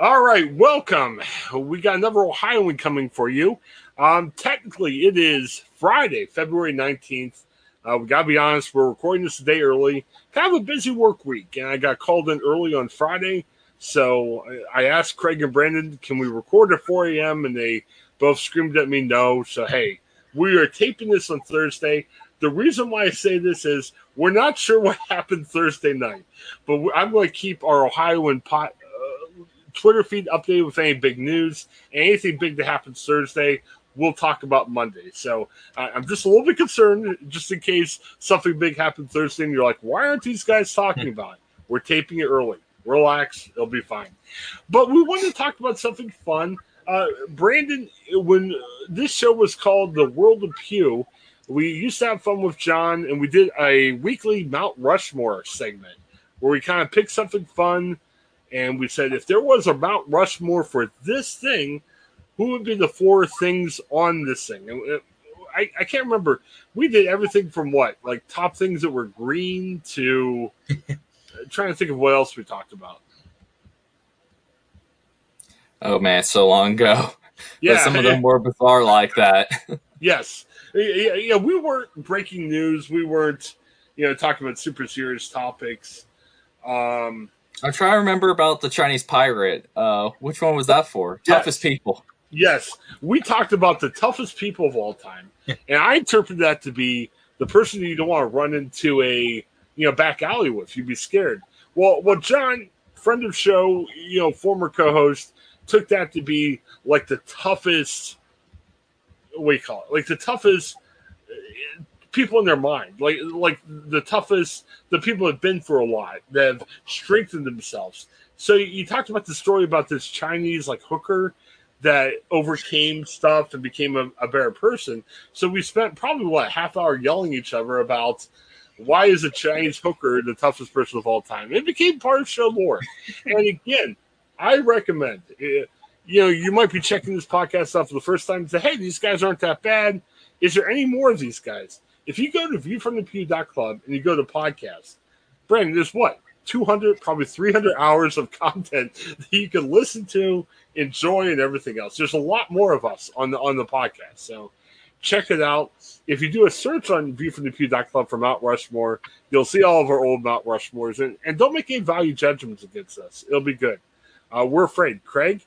All right, welcome. We got another Ohioan coming for you. Um, technically, it is Friday, February 19th. Uh, we got to be honest, we're recording this a day early. Kind of a busy work week, and I got called in early on Friday. So I asked Craig and Brandon, can we record at 4 a.m.? And they both screamed at me no. So, hey, we are taping this on Thursday. The reason why I say this is we're not sure what happened Thursday night, but I'm going to keep our Ohioan pot, Twitter feed updated with any big news. Anything big that happens Thursday, we'll talk about Monday. So uh, I'm just a little bit concerned, just in case something big happens Thursday, and you're like, why aren't these guys talking hmm. about it? We're taping it early. Relax, it'll be fine. But we wanted to talk about something fun. Uh, Brandon, when this show was called The World of Pew, we used to have fun with John, and we did a weekly Mount Rushmore segment where we kind of picked something fun and we said if there was a Mount Rushmore for this thing, who would be the four things on this thing? Uh, I, I can't remember. We did everything from what, like top things that were green to trying to think of what else we talked about. Oh man, so long ago. Yeah, but some of them were bizarre like that. yes, yeah, yeah, we weren't breaking news. We weren't, you know, talking about super serious topics. Um, I'm trying to remember about the Chinese pirate. Uh, which one was that for? Yes. Toughest people. Yes, we talked about the toughest people of all time, and I interpret that to be the person you don't want to run into a you know back alley with. You'd be scared. Well, well, John, friend of show, you know, former co-host, took that to be like the toughest. What do you call it? Like the toughest people in their mind, like like the toughest, the people have been through a lot, that have strengthened themselves. So you talked about the story about this Chinese like hooker that overcame stuff and became a, a better person. So we spent probably what half hour yelling each other about why is a Chinese hooker the toughest person of all time. It became part of show lore. and again, I recommend. Eh, you know, you might be checking this podcast out for the first time and say, "Hey, these guys aren't that bad." Is there any more of these guys? If you go to viewfromthepugh.club and you go to podcast, Brandon, there's what? 200, probably 300 hours of content that you can listen to, enjoy, and everything else. There's a lot more of us on the on the podcast. So check it out. If you do a search on viewfromthepugh.club for Mount Rushmore, you'll see all of our old Mount Rushmores. And, and don't make any value judgments against us. It'll be good. Uh, we're afraid. Craig,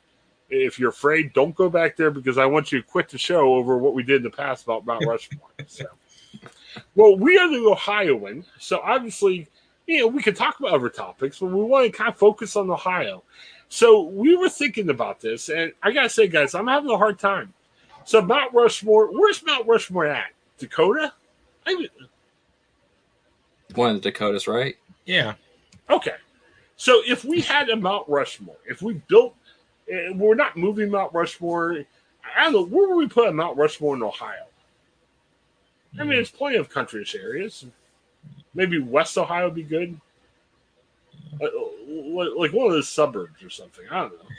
if you're afraid, don't go back there because I want you to quit the show over what we did in the past about Mount Rushmore. So. Well, we are the Ohioan, so obviously, you know, we can talk about other topics, but we want to kind of focus on Ohio. So we were thinking about this, and I gotta say, guys, I'm having a hard time. So Mount Rushmore, where's Mount Rushmore at? Dakota? I mean, one of the Dakotas, right? Yeah. Okay. So if we had a Mount Rushmore, if we built, uh, we're not moving Mount Rushmore. I don't know where would we put a Mount Rushmore in Ohio? I mean, there's plenty of countryish areas. Maybe West Ohio would be good. Like, like one of those suburbs or something. I don't know.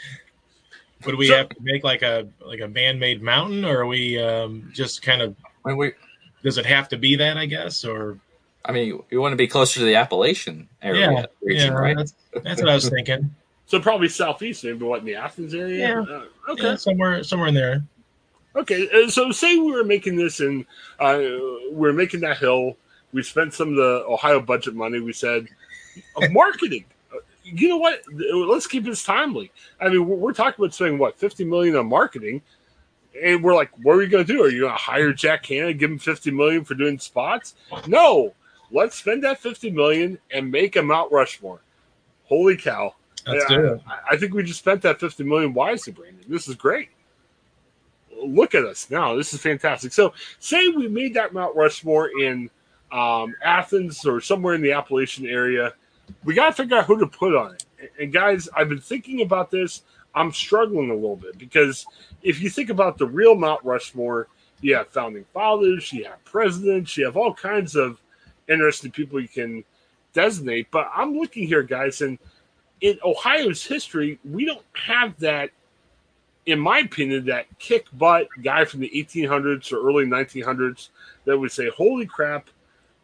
Would we so, have to make like a like a man-made mountain, or are we um, just kind of? When we, does it have to be that? I guess, or I mean, you want to be closer to the Appalachian area, yeah, region, yeah, right? That's, that's what I was thinking. So probably southeast, maybe what in the Athens area. Yeah. Uh, okay. Yeah, somewhere somewhere in there. Okay, uh, so say we were making this and uh, we are making that hill. We spent some of the Ohio budget money. We said uh, marketing. Uh, you know what? Let's keep this timely. I mean, we're, we're talking about spending what fifty million on marketing. And we're like, what are we going to do? Are you going to hire Jack Hanna, give him fifty million for doing spots? No, let's spend that fifty million and make a Mount Rushmore. Holy cow! Let's Yeah. I, I think we just spent that fifty million wisely, Brandon. This is great. Look at us now. This is fantastic. So, say we made that Mount Rushmore in um, Athens or somewhere in the Appalachian area. We got to figure out who to put on it. And- And guys, I've been thinking about this. I'm struggling a little bit because if you think about the real Mount Rushmore, you have founding fathers, you have presidents, you have all kinds of interesting people you can designate. But I'm looking here, guys, and in Ohio's history, we don't have that, in my opinion, that kick butt guy from the 1800s or early 1900s that would say, Holy crap,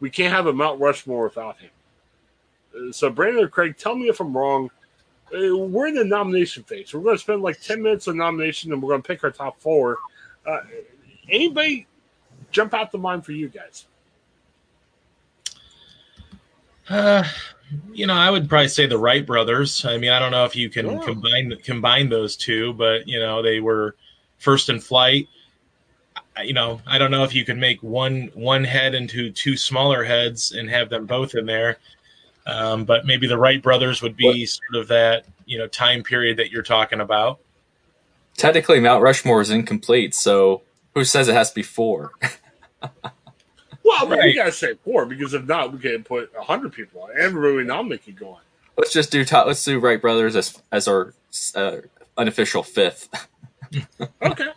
we can't have a Mount Rushmore without him. Uh, So, Brandon or Craig, tell me if I'm wrong. Uh, We're in the nomination phase. We're going to spend like 10 minutes on nomination and we're going to pick our top four. Uh, anybody jump out the mind for you guys? Uh, you know, I would probably say the Wright brothers. I mean, I don't know if you can Oh. combine combine those two, but you know, they were first in flight. I- You know, I don't know if you can make one one head into two smaller heads and have them both in there. Um, but maybe the Wright brothers would be sort of that you know time period that you're talking about. Technically, Mount Rushmore is incomplete, so who says it has to be four? Well, but we Right. got to say four because if not, we can't put 100 people on. Everybody nominate could go on. let's just do top, let's do Wright brothers as as our uh, unofficial fifth. Okay.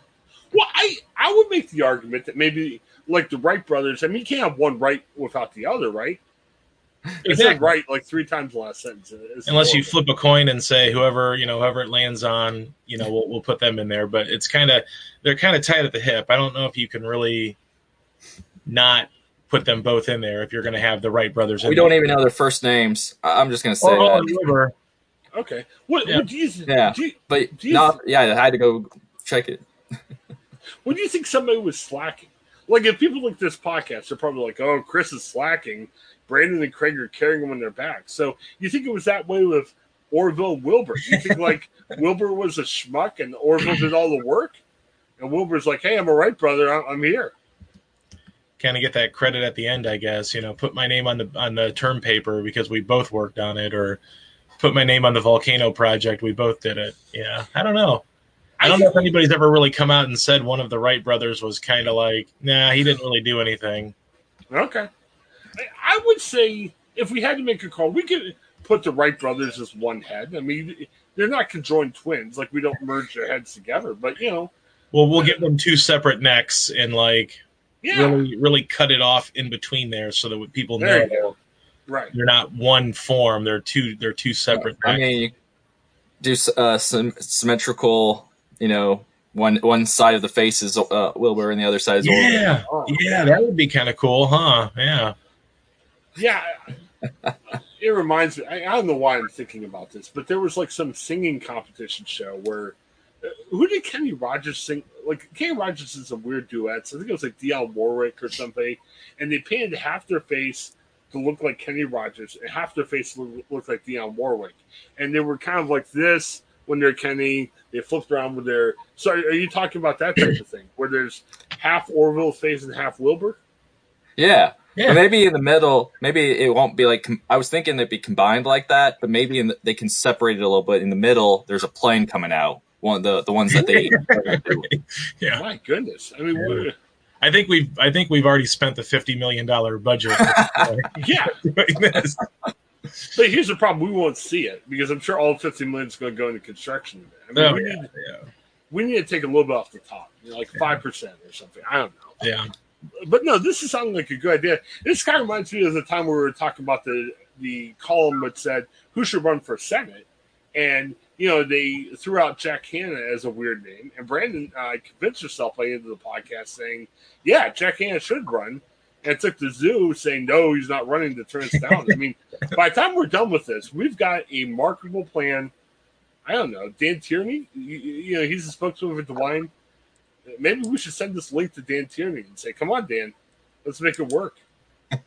Well, I I would make the argument that maybe like the Wright brothers. I mean, you can't have one right without the other, right? It said Exactly. right like three times the last sentence. It's Unless you flip a coin and say whoever you know whoever it lands on, you know, we'll we'll put them in there. But it's kind of they're kind of tight at the hip. I don't know if you can really not put them both in there if you're going to have the Wright brothers. In we don't there. even know their first names. I- I'm just gonna say Or that. Owen Okay. What, Yeah. what do you Yeah. do? You, But Do you- not yeah, I had to go check it. what do you think somebody was slacking? Like if people like this podcast, they're probably like, "Oh, Chris is slacking." Brandon and Craig are carrying him on their back. So you think it was that way with Orville Wilbur? You think like Wilbur was a schmuck and Orville did all the work, and Wilbur's like, "Hey, I'm a right brother. I'm, I'm here." Kind of get that credit at the end, I guess. You know, put my name on the on the term paper because we both worked on it, or put my name on the volcano project. We both did it. Yeah, I don't know. I don't know if anybody's ever really come out and said one of the Wright brothers was kind of like, nah, he didn't really do anything. Okay. I- would say if we had to make a call, we could put the Wright brothers as one head. I mean, they're not conjoined twins. Like we don't merge their heads together, but you know, Well, we'll give them two separate necks and like yeah, really, really cut it off in between there so that people There know you go. right. they're not one form. They're two. They're two separate. I necks. mean, do uh, some symmetrical, you know, one one side of the face is uh, Wilbur and the other side is Orville. yeah, Oh. yeah, that would be kind of cool, huh? Yeah. Yeah. It reminds me. I, I don't know why I'm thinking about this, but there was like some singing competition show where who did Kenny Rogers sing? Like Kenny Rogers is some weird duets. I think it was like Dionne Warwick or something, and they painted half their face to look like Kenny Rogers and half their face look, look like Dionne Warwick, and they were kind of like this when they're Kenny. They flipped around with their. So are you talking about that type of thing where there's half Orville's face and half Wilbur? Yeah. Yeah. But maybe in the middle, maybe it won't be like. I was thinking it'd be combined like that, but maybe in the, they can separate it a little bit. In the middle, there's a plane coming out. One of the the ones that they. Yeah. My goodness! I mean, Yeah. I think we've I think we've already spent the fifty million dollar budget. yeah. doing this. But here's the problem: we won't see it because I'm sure all 50 million is going to go into construction. I mean, Oh, we, yeah, need, yeah, we need to take a little bit off the top, you know, like five percent or something. I don't know. yeah. But no, this is sounding like a good idea. This kind of reminds me of the time we were talking about the the column that said who should run for senate, and you know they threw out Jack Hanna as a weird name, and Brandon uh, convinced herself by the end of the podcast saying, "Yeah, Jack Hanna should run." And it took the zoo saying no, he's not running to turn us down. I mean, by the time we're done with this, we've got a marketable plan. I don't know, Dan Tierney. You, you know, he's the spokesman for DeWine. Maybe we should send this link to Dan Tierney and say, "Come on, Dan, let's make it work." I,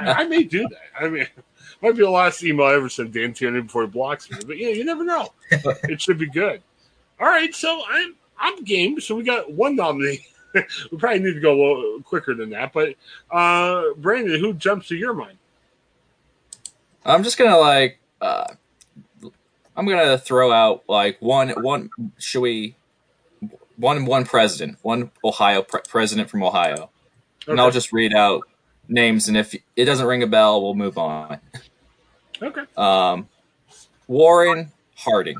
I may do that. I mean, might be the last email I ever sent Dan Tierney before he blocks me, but you know, you never know. it should be good. All right, so I'm I'm game. So we got one nominee. we probably need to go a little quicker than that. But uh, Brandon, who jumps to your mind? I'm just gonna like. Uh, I'm gonna throw out like one one. Should we? One one president, one Ohio pre- president from Ohio, and I'll just read out names, and if it doesn't ring a bell, we'll move on. Okay. Um, Warren Harding.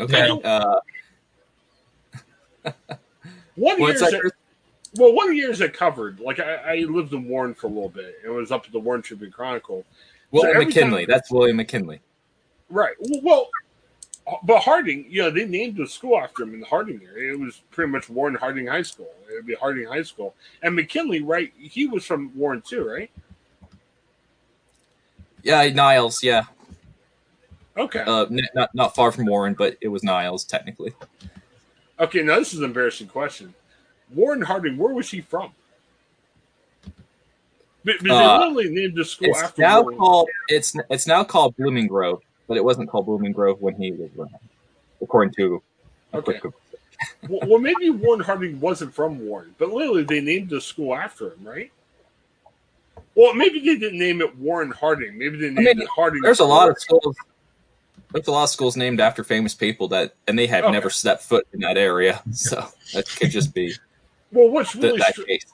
Okay. No. Uh, One year's that? at, well, one year's at covered. Like I, I lived in Warren for a little bit. It was up at the Warren Tribune Chronicle. William every McKinley. time- That's William McKinley. Right. Well, but Harding, you know, they named the school after him in the Harding area. It was pretty much Warren Harding High School. It would be Harding High School. And McKinley, right? He was from Warren too, right? Yeah, Niles. Yeah, Okay. uh, not not far from Warren, but it was Niles technically. Okay. Now this is an embarrassing question. Warren Harding, where was he from? Because Uh, they literally named the school It's after now Warren. called it's it's now called Blooming Grove, but it wasn't called Blooming Grove when he was around, according to Okay. well, well, maybe Warren Harding wasn't from Warren, but literally they named the school after him, right? Well, maybe they didn't name it Warren Harding. Maybe they named mean, it Harding. There's a lot of schools. There's a lot of schools named after famous people that, and they have Okay. never stepped foot in that area. So that could just be Well, what's th- really that str- case.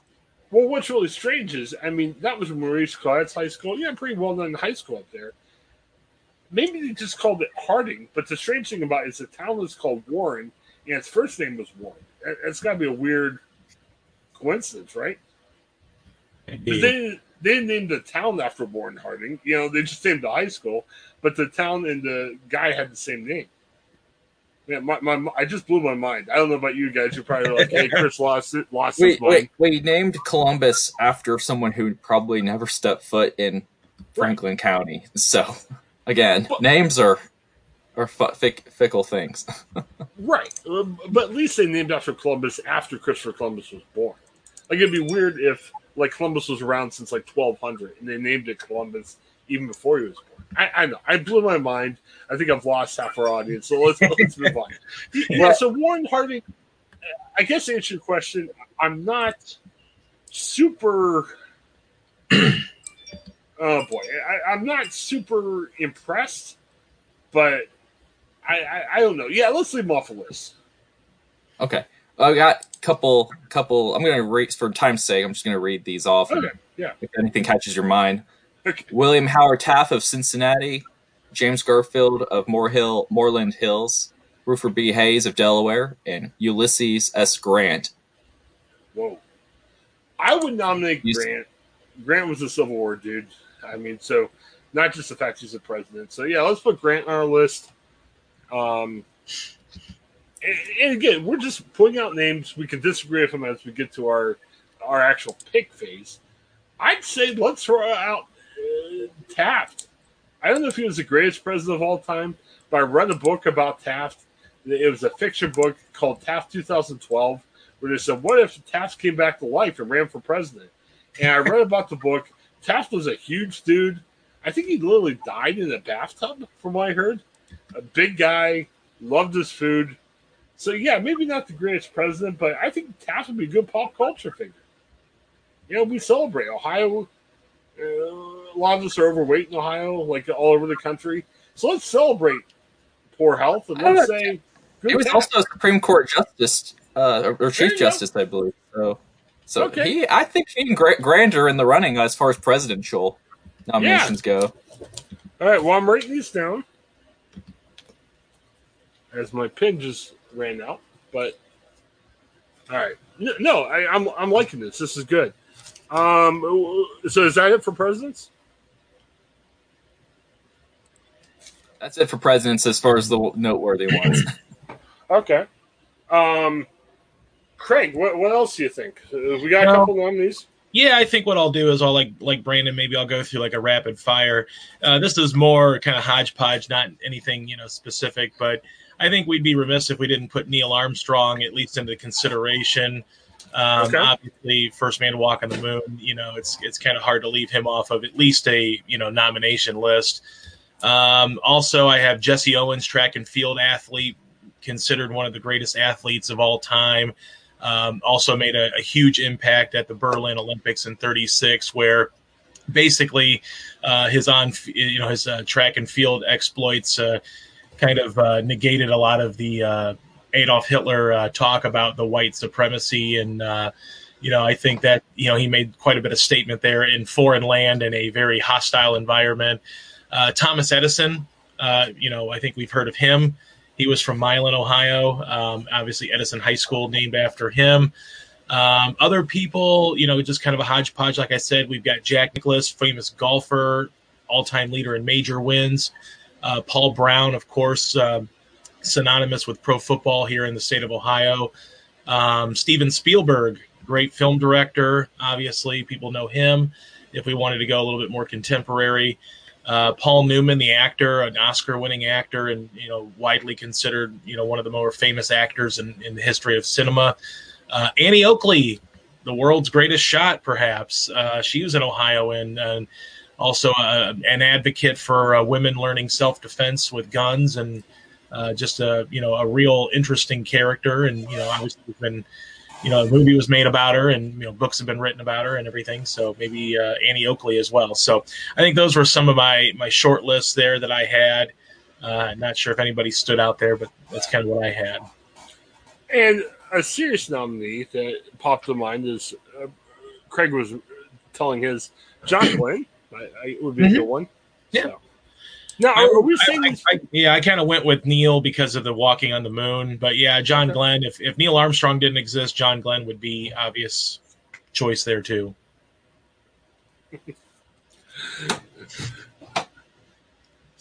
well, what's really strange is, I mean, that was Maurice Clarett's high school. Yeah, pretty well known high school up there. Maybe they just called it Harding, but the strange thing about it is the town was called Warren, and its first name was Warren. It- It's got to be a weird coincidence, right? Maybe. they they didn't name the town after Warren Harding. You know, they just named the high school, but the town and the guy had the same name. Yeah, my, my I just blew my mind. I don't know about you guys. You're probably like, "Hey, Chris lost it, lost his Wait, mind." wait, we named Columbus after someone who probably never stepped foot in Franklin County. So again, But- names are are fu- fick, fickle things. Right, Um, but at least they named after Columbus after Christopher Columbus was born. Like it'd be weird if like Columbus was around since like 1200 and they named it Columbus even before he was born. I, I know I blew my mind. I think I've lost half our audience, so let's let's move on. Yeah, so Warren Harding. I guess to answer your question, I'm not super. oh boy, I, I'm not super impressed, but I, I I don't know. Yeah, let's leave him off the list. Okay, I got a couple couple. I'm gonna read for time's sake. I'm just gonna read these off. Okay, yeah. If anything catches your mind, Okay. William Howard Taft of Cincinnati, James Garfield of Moorhill, Moreland Hills, Ruther B. Hayes of Delaware, and Ulysses S. Grant. Whoa. I would nominate Grant. Grant was a Civil War dude. I mean, so not just the fact he's the president. So yeah, let's put Grant on our list. Um, and, and again, we're just putting out names. We can disagree with them as we get to our our actual pick phase. I'd say let's throw out uh, Taft. I don't know if he was the greatest president of all time, but I read a book about Taft. It was a fiction book called Taft 2012 where they said, "What if Taft came back to life and ran for president?" And I read about the book. Taft was a huge dude. I think he literally died in a bathtub, from what I heard. A big guy, loved his food. So yeah, maybe not the greatest president, but I think Taft would be a good pop culture figure. You know, we celebrate Ohio. Uh, a lot of us are overweight in Ohio, like all over the country. So let's celebrate poor health and let's say He was Taft. also a Supreme Court justice uh, or, or Chief go. Justice, I believe. So, so Okay. he, I think he and Gra- Grander in the running as far as presidential nominations go. All right, well, I'm writing these down as my pen just ran out. But all right, no, no I, I'm I'm liking this. This is good. Um, so is that it for presidents? That's it for presidents as far as the noteworthy ones. Okay. Um, Craig, what what else do you think? Uh, we got a Well- couple nominees. Yeah, I think what I'll do is I'll like like Brandon. Maybe I'll go through like a rapid fire. Uh, this is more kind of hodgepodge, not anything you know specific. But I think we'd be remiss if we didn't put Neil Armstrong at least into consideration. Um, Okay. Obviously, first man to walk on the moon. You know, it's it's kind of hard to leave him off of at least a you know nomination list. Um, also, I have Jesse Owens, track and field athlete, considered one of the greatest athletes of all time. Um, also made a, a, huge impact at the Berlin Olympics in '36, where basically uh, his on you know his uh, track and field exploits uh, kind of uh, negated a lot of the uh, Adolf Hitler uh, talk about the white supremacy and you know I think that you know he made quite a bit of statement there in foreign land in a very hostile environment. Thomas Edison, you know I think we've heard of him. He was from Milan, Ohio. Um, obviously, Edison High School named after him. Um, other people, you know, just kind of a hodgepodge. Like I said, we've got Jack Nicklaus, famous golfer, all-time leader in major wins. Uh, Paul Brown, of course, uh, synonymous with pro football here in the state of Ohio. Um, Steven Spielberg, great film director. Obviously, people know him. If we wanted to go a little bit more contemporary, uh, Paul Newman, the actor, an Oscar-winning actor, and you know, widely considered, you know, one of the more famous actors in, in the history of cinema. Uh, Annie Oakley, the world's greatest shot, perhaps. Uh, she was in Ohio and, also uh, an advocate for uh, women learning self defense with guns and just a you know a real interesting character. And you know, obviously, been you know a movie was made about her, and you know books have been written about her and everything. So maybe uh, Annie Oakley as well. So I think those were some of my my short lists there that I had. not sure if anybody stood out there, but that's kind of what I had. And a serious nominee that popped to mind is uh, Craig was telling his John Glenn. I, I would be mm-hmm. a good one. Yeah. So. Now, are we saying? I, I, yeah, I kind of went with Neil because of the walking on the moon, but yeah, John Glenn. If if Neil Armstrong didn't exist, John Glenn would be obvious choice there too.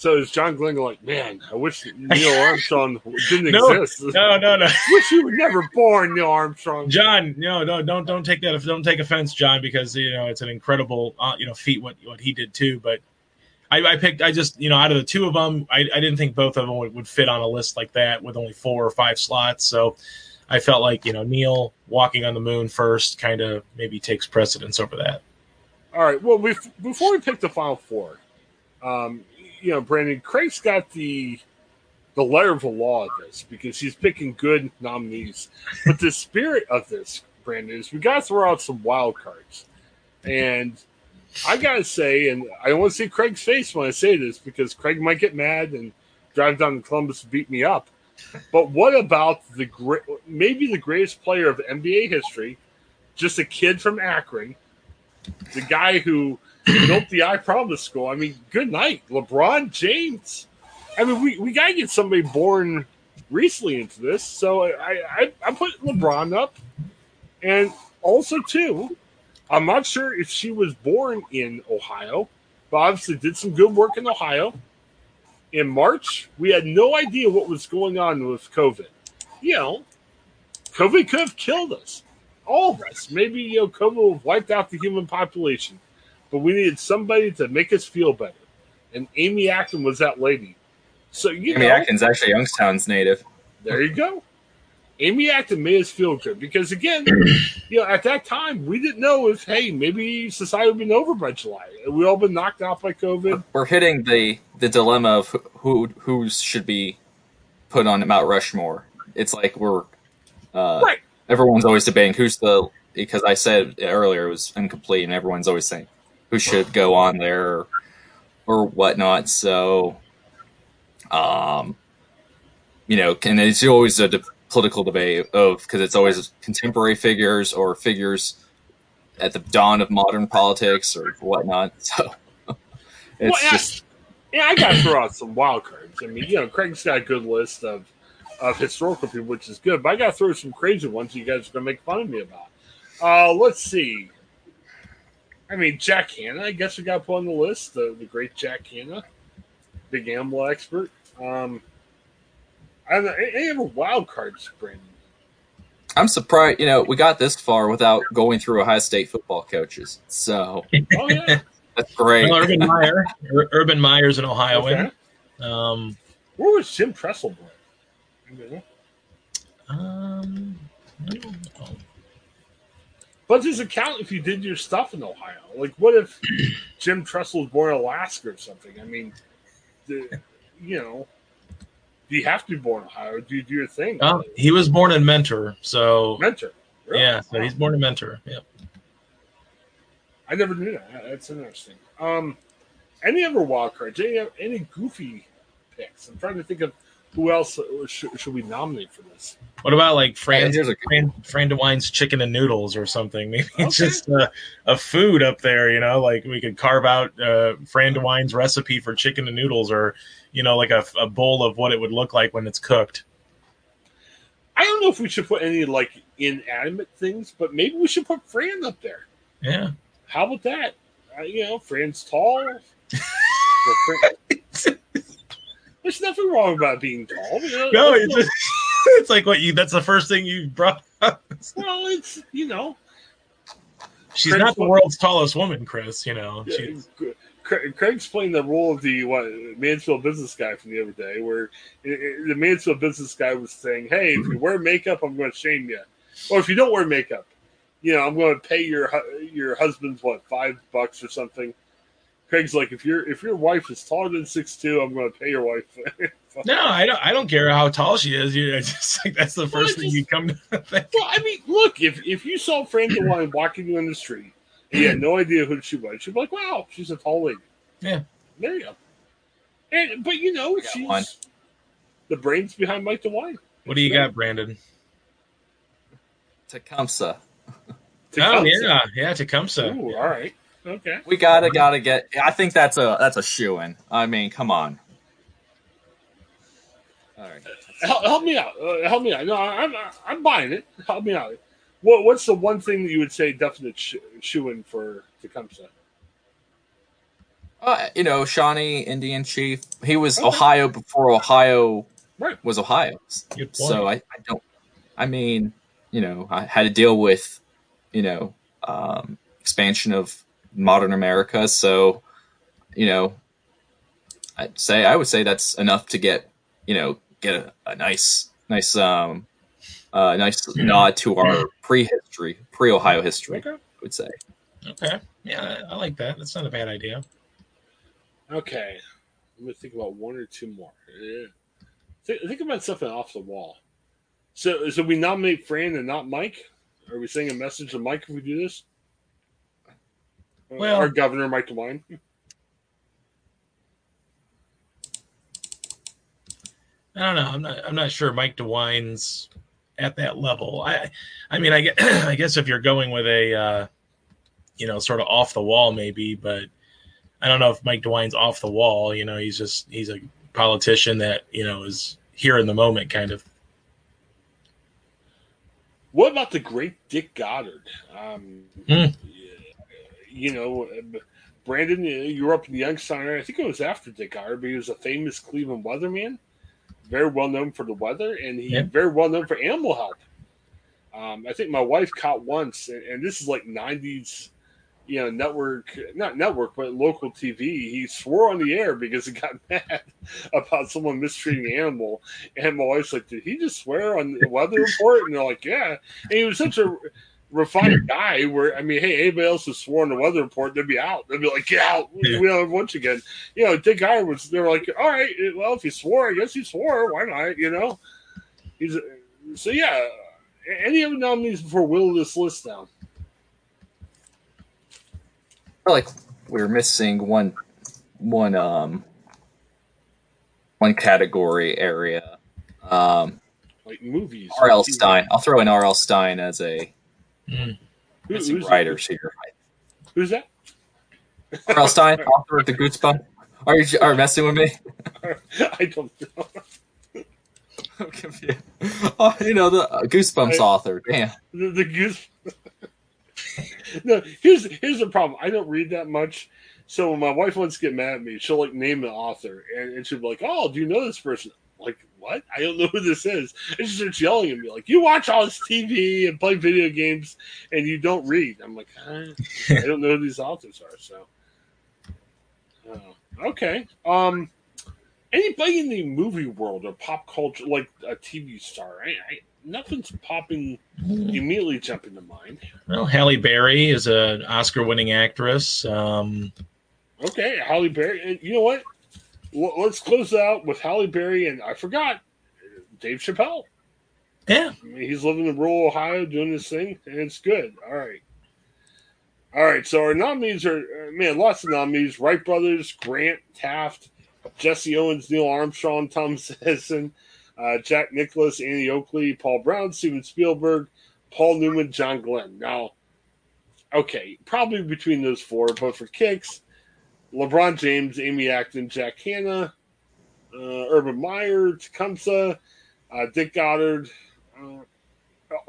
So is John Glenn like, man, I wish Neil Armstrong didn't no, exist. No, no, no. wish he was never born, Neil Armstrong. John, no, no, don't don't take that don't take offense, John, because you know it's an incredible uh, you know feat what what he did too. But I, I, picked, I just you know out of the two of them, I, I didn't think both of them would, would fit on a list like that with only four or five slots. So I felt like you know Neil walking on the moon first kind of maybe takes precedence over that. All right. Well, before we pick the final four, um, you know, Brandon, Craig's got the the letter of the law of this because he's picking good nominees. But the spirit of this, Brandon, is we got to throw out some wild cards. And I got to say, and I don't want to see Craig's face when I say this because Craig might get mad and drive down to Columbus and beat me up. But what about the great, maybe the greatest player of NBA history, just a kid from Akron, the guy who built the I Promise School. I mean, good night, LeBron James. I mean, we, we got to get somebody born recently into this. So I, I, I put LeBron up. And also, too, I'm not sure if she was born in Ohio, but obviously did some good work in Ohio. In March, we had no idea what was going on with COVID. You know, COVID could have killed us, all of us. Maybe you know, COVID would have wiped out the human population but we needed somebody to make us feel better. And Amy Acton was that lady. So you Amy know, Acton's actually Youngstown's native. There you go. Amy Acton made us feel good because again, you know, at that time we didn't know if hey maybe society would been over by July. We all been knocked out by COVID. We're hitting the the dilemma of who who should be put on Mount Rushmore. It's like we're uh, right. Everyone's always debating who's the because I said earlier it was incomplete, and everyone's always saying who should go on there or, or whatnot. So, um, you know, and it's always a de- political debate of because it's always contemporary figures or figures at the dawn of modern politics or whatnot. So it's well, just. Yeah, I got to throw out some wild cards. I mean, you know, Craig's got a good list of of historical people, which is good. But I got to throw some crazy ones you guys are to make fun of me about. Uh, let's see. I mean, Jack Hanna, I guess we got to put on the list. The, the great Jack Hanna, big gamble expert. Um, I don't know. Any other wild cards, Brandon? I'm surprised. You know, we got this far without going through Ohio State football coaches. So, oh yeah, that's great. Well, Urban Meyer, Urban Meyer's an Ohioan. Okay. Um, Where was Jim Tressel born? Um, but does it count if you did your stuff in Ohio? Like, what if Jim Tressel was born in Alaska or something? I mean, the, you know, do you have to be born in Ohio? Do you do your thing? Oh, he was born in Mentor, so Mentor. Really? yeah, so he's born in Mentor. Yeah. I never knew that. That's interesting. Um, any other wild cards? Any any goofy picks? I'm trying to think of who else should, should we nominate for this. What about like Fran, here's a- Fran, Fran DeWine's chicken and noodles or something? Maybe it's just a, a food up there, you know, like we could carve out uh, Fran DeWine's recipe for chicken and noodles or, you know, like a, a bowl of what it would look like when it's cooked. I don't know if we should put any like inanimate things, but maybe we should put Fran up there. Yeah. How about that? Uh, you know, Fran's tall. Fran- There's nothing wrong about being tall. you know? No, it's just, it's like what you, that's the first thing you brought up. well, it's you know, She's Craig's not the world's tallest woman, Chris, you know. Yeah, She's, Cra- Craig's playing the role of the what, Mansfield business guy from the other day, where i- i- the Mansfield business guy was saying, "Hey, if you wear makeup, I'm going to shame you, or if you don't wear makeup, you know, I'm going to pay your your husband's what five bucks or something." Craig's like, "If your if your wife is taller than six two, I'm going to pay your wife." no, I don't, I don't care how tall she is. You just like that's the Well, first it's thing just- you come to think. Well, I mean, look, if if you saw Fran DeWine walking you in the street, and you had no idea who she was, you'd be like, "Wow, she's a tall lady." Yeah. there you go. And but you know, she's one. the brains behind Mike DeWine. What do you got, Brandon? Tecumseh. Oh yeah, yeah, Tecumseh. Ooh, all right, okay. We gotta gotta get. I think that's a that's a shoe in. I mean, come on. All right. Help, help me out. Uh, help me out. No, I'm I'm buying it. Help me out. What what's the one thing that you would say definite sh- shoe in for Tecumseh? Uh, you know, Shawnee Indian Chief. He was Okay. Ohio before Ohio Right. was Ohio. So I, I don't. I mean, you know, I had to deal with, you know, um, expansion of modern America. So, you know, I'd say I would say that's enough to get, you know, get a, a nice, nice, um, uh, nice nod to our prehistory, pre-Ohio history. Okay. I would say. okay, yeah, I like that. That's not a bad idea. Okay. Let me think about one or two more. Yeah. Think, think about something off the wall. So, so we nominate Fran and not Mike. Are we sending a message to Mike if we do this? Well- our governor, Mike DeWine. I don't know. I'm not. I'm not sure. Mike DeWine's at that level. I. I mean, I guess, I guess if you're going with a, uh, you know, sort of off the wall, maybe, but I don't know if Mike DeWine's off the wall. You know, he's just he's a politician that you know is here in the moment, kind of. What about the great Dick Goddard? Um, Hmm. You know, uh, Brandon, uh, you were up in the Youngstown. I think it was after Dick but he was a famous Cleveland weatherman, very well known for the weather, and he Yeah. very well known for animal help. Um, I think my wife caught once, and, and this is like '90s, you know, network, not network, but local TV. He swore on the air because he got mad about someone mistreating an animal, and my wife's like, "Did he just swear on the weather report?" And they're like, "Yeah." And he was such a refined guy. Where I mean, hey, anybody else has sworn on the weather report, they'd be out. They'd be like, "Get out! Yeah. We don't have lunch again." You know, Dick Guy was. They were like, "All right, well, if he swore, I guess he swore. Why not?" You know, he's so yeah. Any other nominees before whittle this list down? I feel like we are missing one, one, um, one category area. Um, Like movies. R.L. Stine. I'll throw in R.L. Stine as a Mm. Who- missing who's, writers here. Who's that? R.L. Stine, author of the Goosebump. Are you are messing with me? I don't know. I'm confused. Oh, you know the uh, Goosebumps I- author. Damn. The, the goose. no, here's here's the problem. I don't read that much, so when my wife wants to get mad at me, she'll like name the author, and, and she'll be like, "Oh, do you know this person?" Like, what? I don't know who this is. And she starts yelling at me, like, "You watch all this TV and play video games, and you don't read." I'm like, "Uh, I don't know who these authors are. So, oh, okay. Um, anybody in the movie world or pop culture, like a TV star, I, I, nothing's popping immediately jumping to mind. Well, Halle Berry is an Oscar-winning actress. Um, Okay, Halle Berry. You know what? Let's close out with Halle Berry and I forgot Dave Chappelle. Yeah. I mean, he's living in rural Ohio doing his thing, and it's good. All right. All right. So our nominees are, uh, man, lots of nominees Wright Brothers, Grant, Taft, Jesse Owens, Neil Armstrong, Thomas Edison, uh, Jack Nicklaus, Annie Oakley, Paul Brown, Steven Spielberg, Paul Newman, John Glenn. Now, okay, probably between those four, but for kicks, LeBron James, Amy Acton, Jack Hanna, uh, Urban Meyer, Tecumseh, uh, Dick Goddard, uh,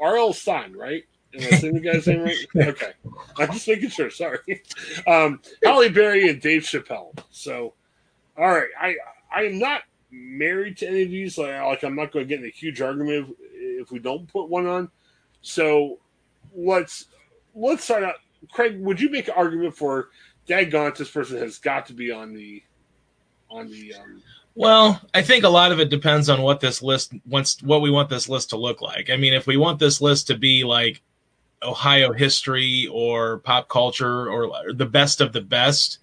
R.L. Stine, right? Am I saying the guy's name right? Okay. I'm just making sure. Sorry. Um, Halle Berry and Dave Chappelle. So, all right. I I am not married to any of these. Like, like I'm not going to get in a huge argument if, if we don't put one on. So let's let's start out. Craig, would you make an argument for Daggone, this person has got to be on the on the um, Well, I think a lot of it depends on what this list wants, what we want this list to look like. I mean, if we want this list to be like Ohio history or pop culture or the best of the best,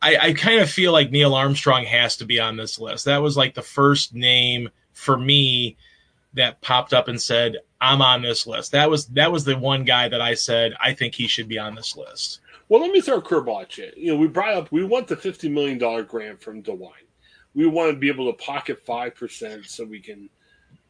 I, I kind of feel like Neil Armstrong has to be on this list. That was like the first name for me that popped up and said, "I'm on this list." That was that was the one guy that I said I think he should be on this list. Well, let me throw a curveball at you. You know, we brought up we want the fifty million dollar grant from DeWine. We want to be able to pocket five percent so we can.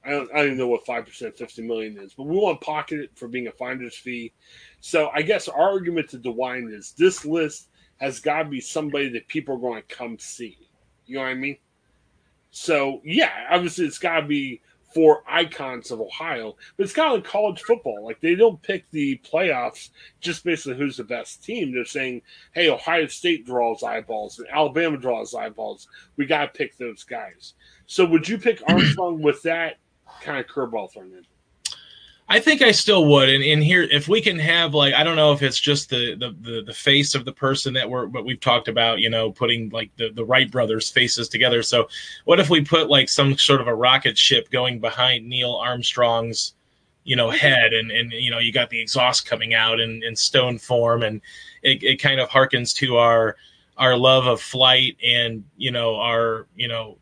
I don't, I don't know what five percent fifty million is, but we want to pocket it for being a finder's fee. So I guess our argument to DeWine is this list has got to be somebody that people are going to come see. You know what I mean? So yeah, obviously it's got to be for icons of Ohio, but it's kind of like college football. Like they don't pick the playoffs just based on who's the best team. They're saying, "Hey, Ohio State draws eyeballs and Alabama draws eyeballs. We got to pick those guys." So would you pick Armstrong with that kind of curveball thrown in? I think I still would. And, and here, if we can have like, I don't know if it's just the, the, the, the face of the person that we're, what we've talked about, you know, putting like the, the Wright brothers faces together. So what if we put like some sort of a rocket ship going behind Neil Armstrong's, you know, mm-hmm. head and, and, you know, you got the exhaust coming out in, in stone form and it, it kind of harkens to our, our love of flight and, you know, our, you know,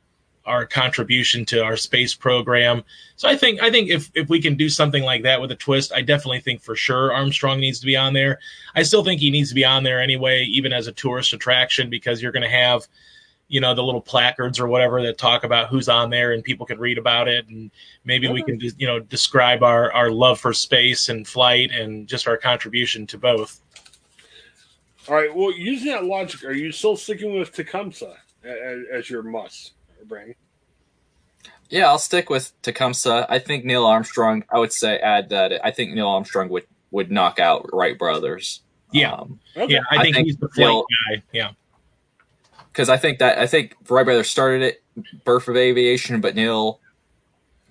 our contribution to our space program. So I think I think if if we can do something like that with a twist, I definitely think for sure Armstrong needs to be on there. I still think he needs to be on there anyway, even as a tourist attraction, because you're going to have, you know, the little placards or whatever that talk about who's on there, and people can read about it, and maybe we can you know describe our our love for space and flight and just our contribution to both. All right. Well, using that logic, are you still sticking with Tecumseh as, as your must? Brandon? Yeah, I'll stick with Tecumseh. I think Neil Armstrong. I would say add that. I think Neil Armstrong would would knock out Wright brothers. Yeah, um, okay. yeah. I, I think, think, he's the flight Neil, guy. Yeah, because I think that I think Wright brothers started it, birth of aviation, but Neil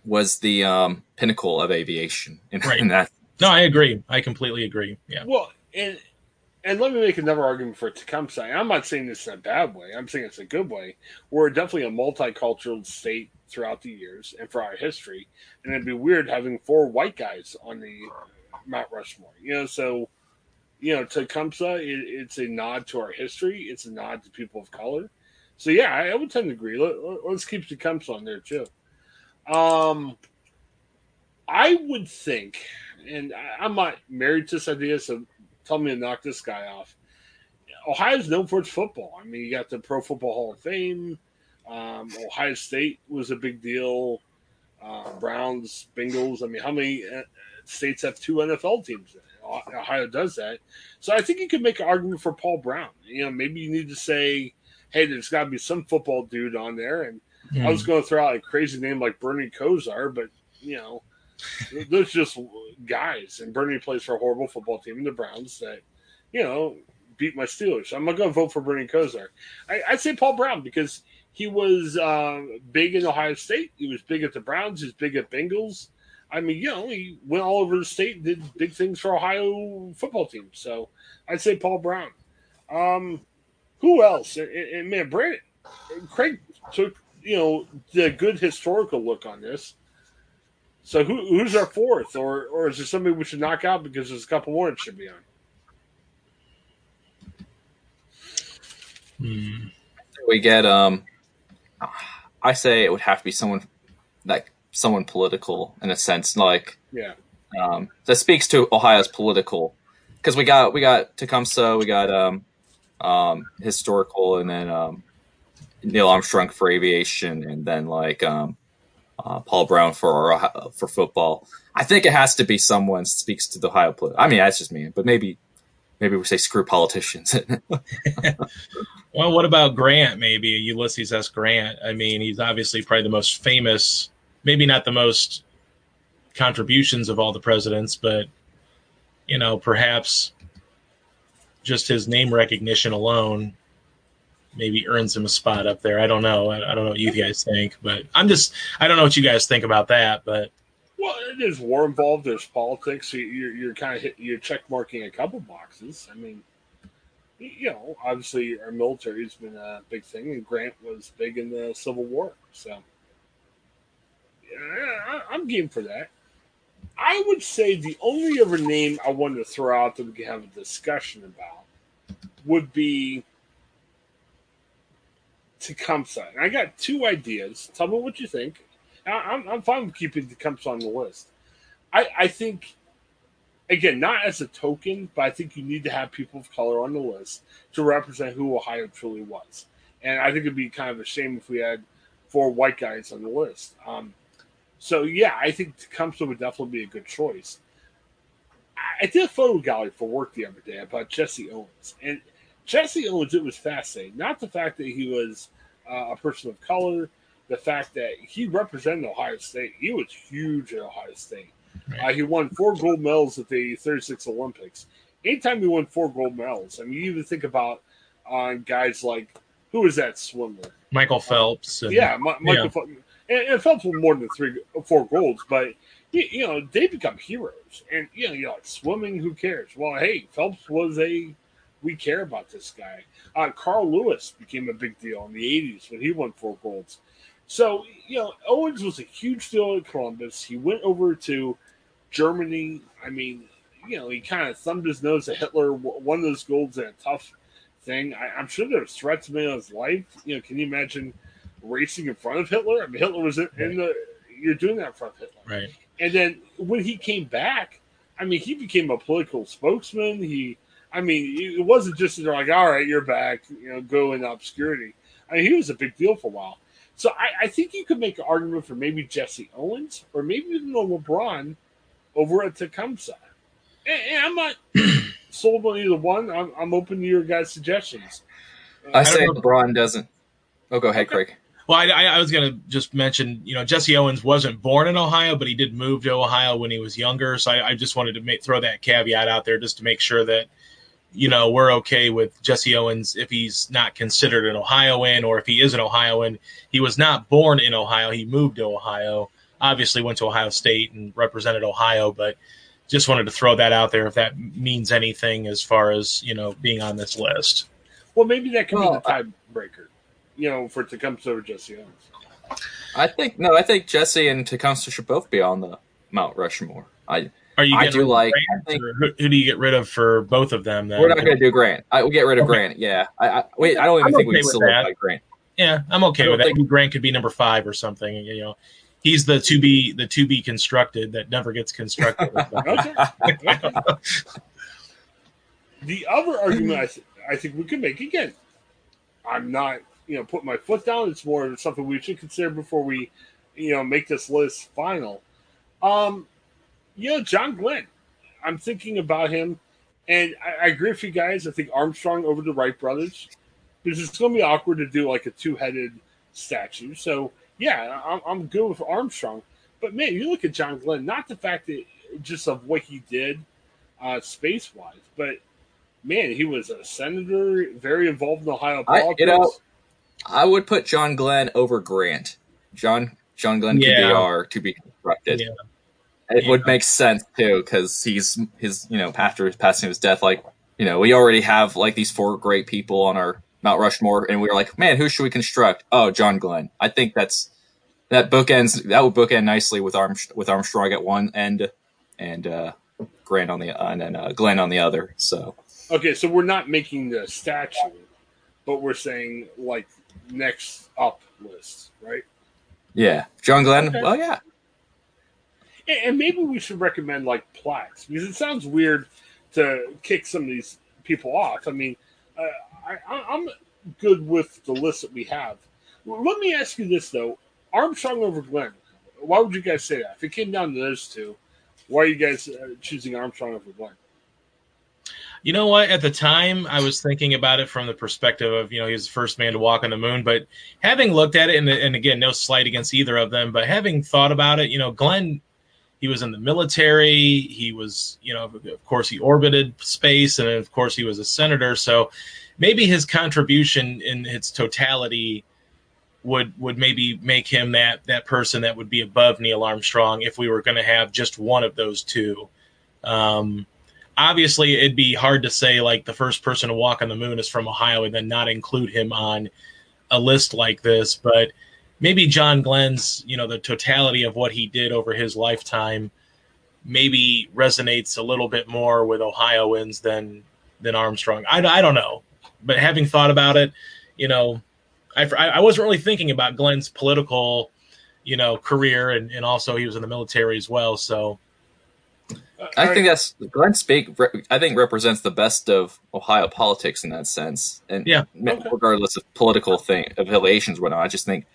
was the um, pinnacle of aviation in, right. in that. No, I agree. I completely agree. Yeah. Well, and and let me make another argument for Tecumseh. I'm not saying this in a bad way. I'm saying it's a good way. We're definitely a multicultural state throughout the years and for our history. And it'd be weird having four white guys on the Mount Rushmore. You know, so you know, Tecumseh, it, it's a nod to our history. It's a nod to people of color. So yeah, I, I would tend to agree. Let, us keep Tecumseh on there too. Um, I would think, and I, I'm not married to this idea, so tell me to knock this guy off. Ohio's known for its football. I mean, you got the Pro Football Hall of Fame. Um, Ohio State was a big deal. Uh, Browns, Bengals. I mean, how many uh, states have two NFL teams? Ohio does that. So I think you could make an argument for Paul Brown. You know, maybe you need to say, hey, there's got to be some football dude on there. And I was going to throw out a crazy name like Bernie Kosar, but, you know, there's just guys. And Bernie plays for a horrible football team in the Browns that, you know, beat my Steelers. I'm not going to vote for Bernie Kosar. I, I'd say Paul Brown because he was uh, big in Ohio State. He was big at the Browns. He was big at Bengals. I mean, you know, he went all over the state, and did big things for Ohio football team. So I'd say Paul Brown. Um, who else? And, and man, Brandon, Craig took you know the good historical look on this. So who, who's our fourth, or or is there somebody we should knock out because there's a couple more that should be on? Hmm. We get um I say it would have to be someone like someone political in a sense, like Yeah. um, that speaks to Ohio's political. Because we got we got Tecumseh, we got um, um, historical, and then um, Neil Armstrong for aviation, and then like um, uh, Paul Brown for Ohio- for football. I think it has to be someone speaks to the Ohio. Polit- I mean, that's just me, but maybe maybe we say screw politicians. Well, what about Grant? Maybe Ulysses S. Grant. I mean, he's obviously probably the most famous, maybe not the most contributions of all the presidents, but you know, perhaps just his name recognition alone maybe earns him a spot up there. I don't know. I, I don't know what you guys think, but I'm just I don't know what you guys think about that, but Well, there's war involved. There's politics. You- You're, you're kind of hit, you're check marking a couple boxes. I mean, you know, obviously our military has been a big thing, and Grant was big in the Civil War. So, yeah, I- I'm game for that. I would say the only other name I wanted to throw out that we could have a discussion about would be Tecumseh. And I got two ideas. Tell me what you think. I'm, I'm fine with keeping Tecumseh on the list. I, I think, again, not as a token, but I think you need to have people of color on the list to represent who Ohio truly was. And I think it'd be kind of a shame if we had four white guys on the list. Um, so, yeah, I think Tecumseh would definitely be a good choice. I- I did a photo gallery for work the other day about Jesse Owens. And Jesse Owens, it was fascinating. Not the fact that he was uh, a person of color, the fact that he represented Ohio State. He was huge at Ohio State. Uh, he won four gold medals at the 36 Olympics. Anytime he won four gold medals, I mean, you even think about on guys like who was that swimmer? Michael Phelps. And, yeah, Mi- Michael yeah. Phelps. And, and Phelps won more than three, four golds, but you, you know they become heroes. And you know, you're like swimming. Who cares? Well, hey, Phelps was a. We care about this guy. Uh, Carl Lewis became a big deal in the '80s when he won four golds. So you know, Owens was a huge deal in Columbus. He went over to Germany. I mean, you know, he kind of thumbed his nose at Hitler. won those golds in a tough thing. I, I'm sure there was threats made on his life. You know, can you imagine racing in front of Hitler? I mean, Hitler was in, in the. You're doing that in front of Hitler. Right. And then when he came back, I mean, he became a political spokesman. He, I mean, it wasn't just they're like, all right, you're back, you know, go in obscurity. I mean, he was a big deal for a while. So I, I think you could make an argument for maybe Jesse Owens or maybe even a LeBron over at Tecumseh. And, and I'm not sold on either one. I'm, I'm open to your guys' suggestions. I uh, say know. LeBron doesn't. Oh, go ahead, Craig. Well, I, I, I was going to just mention, you know, Jesse Owens wasn't born in Ohio, but he did move to Ohio when he was younger. So I, I just wanted to make, throw that caveat out there just to make sure that, you know, we're okay with Jesse Owens if he's not considered an Ohioan or if he is an Ohioan. He was not born in Ohio. He moved to Ohio. Obviously went to Ohio State and represented Ohio, but just wanted to throw that out there if that means anything as far as, you know, being on this list. Well, maybe that could Well, be the tiebreaker, you know, for Tecumseh over Jesse Owens. I think no. I think Jesse and Tecumseh should both be on the Mount Rushmore. I Are you I getting do like- Grant, I think- who, who do you get rid of for both of them? Then we're not going to do Grant. I, we'll get rid of Okay. Grant. Yeah. I, I wait. I don't even I'm think okay we can with solidify that. Grant. Yeah, I'm okay with don't that. Grant could be number five or something. You know, he's the to be the to be constructed that never gets constructed. Okay. Okay. the other argument I, th- I think we could make again, I'm not, you know, putting my foot down. It's more something we should consider before we, you know, make this list final. Um, you know, John Glenn. I'm thinking about him, and I, I agree with you guys. I think Armstrong over the Wright brothers because it's going to be awkward to do like a two-headed statue. So yeah, I'm, I'm good with Armstrong. But man, you look at John Glenn. Not the fact that just of what he did uh, space wise, but man, he was a senator, very involved in Ohio I- politics. you know, I would put John Glenn over Grant. John John Glenn could be Yeah. our to be constructed. Yeah. It would Yeah. make sense too because he's his you know after his passing his death like you know we already have like these four great people on our Mount Rushmore and we were like man who should we construct oh John Glenn I think that's that book ends that would bookend nicely with Arm with Armstrong at one end and uh, Grant on the and then uh, Glenn on the other so okay, so we're not making the statue, but we're saying like next up list, right? Yeah, John Glenn. Okay. Well, yeah, And, maybe we should recommend like plaques because it sounds weird to kick some of these people off. I mean, uh, I, I'm good with the list that we have. Let me ask you this though: Armstrong over Glenn. Why would you guys say that? If it came down to those two, why are you guys uh, choosing Armstrong over Glenn? You know what? At the time, I was thinking about it from the perspective of, you know, he was the first man to walk on the moon. But having looked at it, and, and again, no slight against either of them, but having thought about it, you know, Glenn, he was in the military. He was, you know, of course, he orbited space, and of course, he was a senator. So maybe his contribution in its totality would would maybe make him that that person that would be above Neil Armstrong if we were going to have just one of those two. Um, obviously it'd be hard to say like the first person to walk on the moon is from Ohio and then not include him on a list like this, but maybe John Glenn's, you know, the totality of what he did over his lifetime maybe resonates a little bit more with Ohioans than than Armstrong. I, I don't know, but having thought about it, you know, I, I wasn't really thinking about Glenn's political, you know, career, and, and also he was in the military as well. So I think that's Glenn Speak. I think represents the best of Ohio politics in that sense, and Yeah. Okay. regardless of political thing affiliations, whatnot. I just think,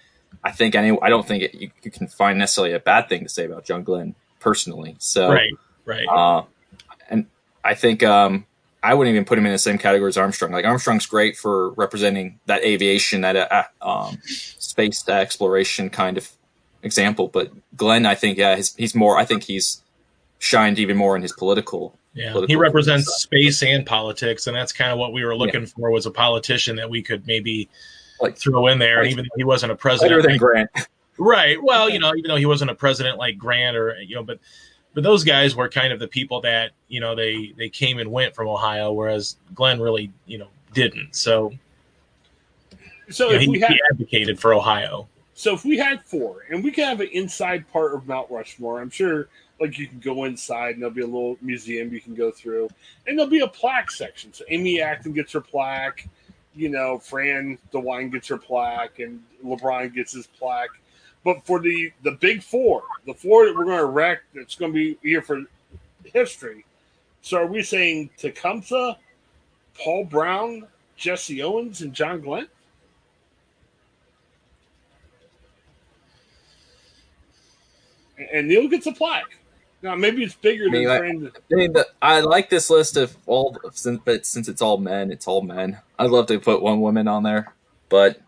I think any, I don't think it, you, you can find necessarily a bad thing to say about John Glenn personally. So, right, right, uh, and I think um, I wouldn't even put him in the same category as Armstrong. Like Armstrong's great for representing that aviation, that uh, um, space exploration kind of example, but Glenn, I think, yeah, he's, he's more. I think he's shined even more in his political. yeah. political He represents space and politics, and that's kind of what we were looking for was a politician that we could maybe Like- throw in there. And like- even though he wasn't a president, Better president, than like- Grant. right? Well, you know, even though he wasn't a president like Grant or you know, but but those guys were kind of the people that you know they they came and went from Ohio, whereas Glenn really you know didn't. So so you know, if he, we had he advocated for Ohio. So if we had four, and we could have an inside part of Mount Rushmore, I'm sure like you can go inside and there'll be a little museum you can go through, and there'll be a plaque section. So Amy Acton gets her plaque, you know, Fran DeWine gets her plaque, and LeBron gets his plaque. But for the the big four, the four that we're going to wreck, that's going to be here for history. So are we saying Tecumseh, Paul Brown, Jesse Owens, and John Glenn? And Neil gets a plaque. Now maybe it's bigger I mean, than like- Fran. I mean, the, I like this list of all, since, but since it's all men, it's all men. I'd love to put one woman on there, but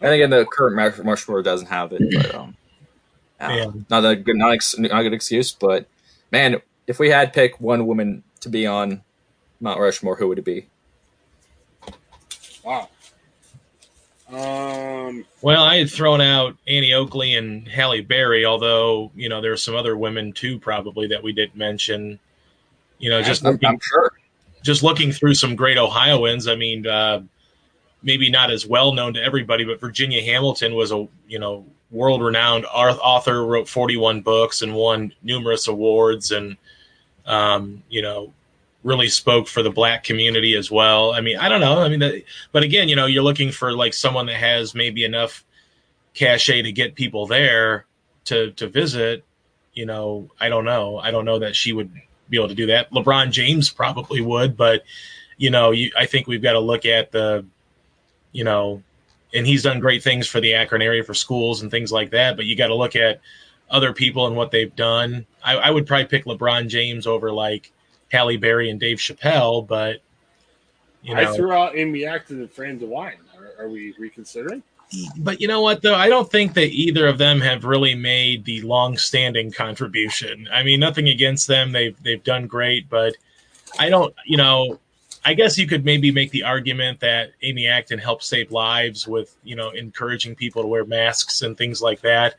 and again, the current Mar- Rushmore doesn't have it. But um, Yeah. not a good, not, ex, not a good excuse. But man, if we had picked one woman to be on Mount Rushmore, who would it be? Wow. Um, Well, I had thrown out Annie Oakley and Halle Berry, although you know there are some other women too, probably that we didn't mention. You know, just I'm, looking, I'm sure. just looking through some great Ohioans. I mean, uh, maybe not as well known to everybody, but Virginia Hamilton was a you know world renowned author, wrote 41 books and won numerous awards, and um, you know really spoke for the black community as well. I mean, I don't know. I mean, but again, you know, you're looking for like someone that has maybe enough cachet to get people there to to visit. You know, I don't know. I don't know that she would be able to do that. LeBron James probably would, but you know, you, I think we've got to look at the, you know, and he's done great things for the Akron area for schools and things like that. But you got to look at other people and what they've done. I, I would probably pick LeBron James over like Halle Berry and Dave Chappelle, but you know, I threw out Amy Acton and Fran DeWine. Are, are we reconsidering? but you know what though? I don't think that either of them have really made the long-standing contribution. I mean nothing against them. They've they've done great but i don't you know i guess you could maybe make the argument that amy acton helped save lives with you know encouraging people to wear masks and things like that.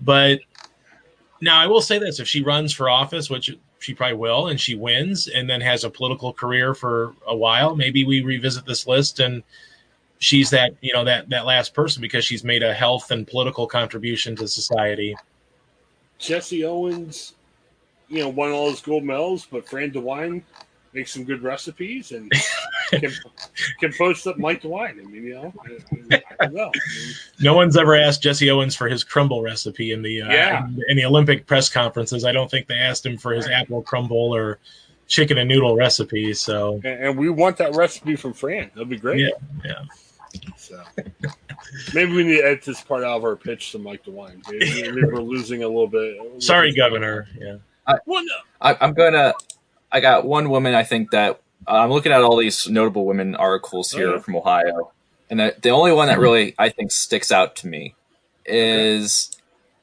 But now i will say this. If she runs for office which she probably will and she wins and then has a political career for a while maybe we revisit this list and she's that you know that that last person because she's made a health and political contribution to society. Jesse Owens, you know, won all his gold medals, but Fran DeWine makes some good recipes, and can, can post up Mike DeWine. I mean, you know, I, I don't know. I mean, No one's ever asked Jesse Owens for his crumble recipe in the uh, Yeah. in the Olympic press conferences. I don't think they asked him for his apple crumble or chicken and noodle recipe. So and, and we want that recipe from Fran. That'd be great. Yeah, yeah. So maybe we need to edit this part out of our pitch to Mike DeWine. Maybe, maybe we're losing a little bit. sorry, Governor. Yeah. Well, no. I, I'm gonna. I got one woman. I think that I'm looking at all these notable women articles here Oh, yeah. from Ohio, and the, the only one that really I think sticks out to me is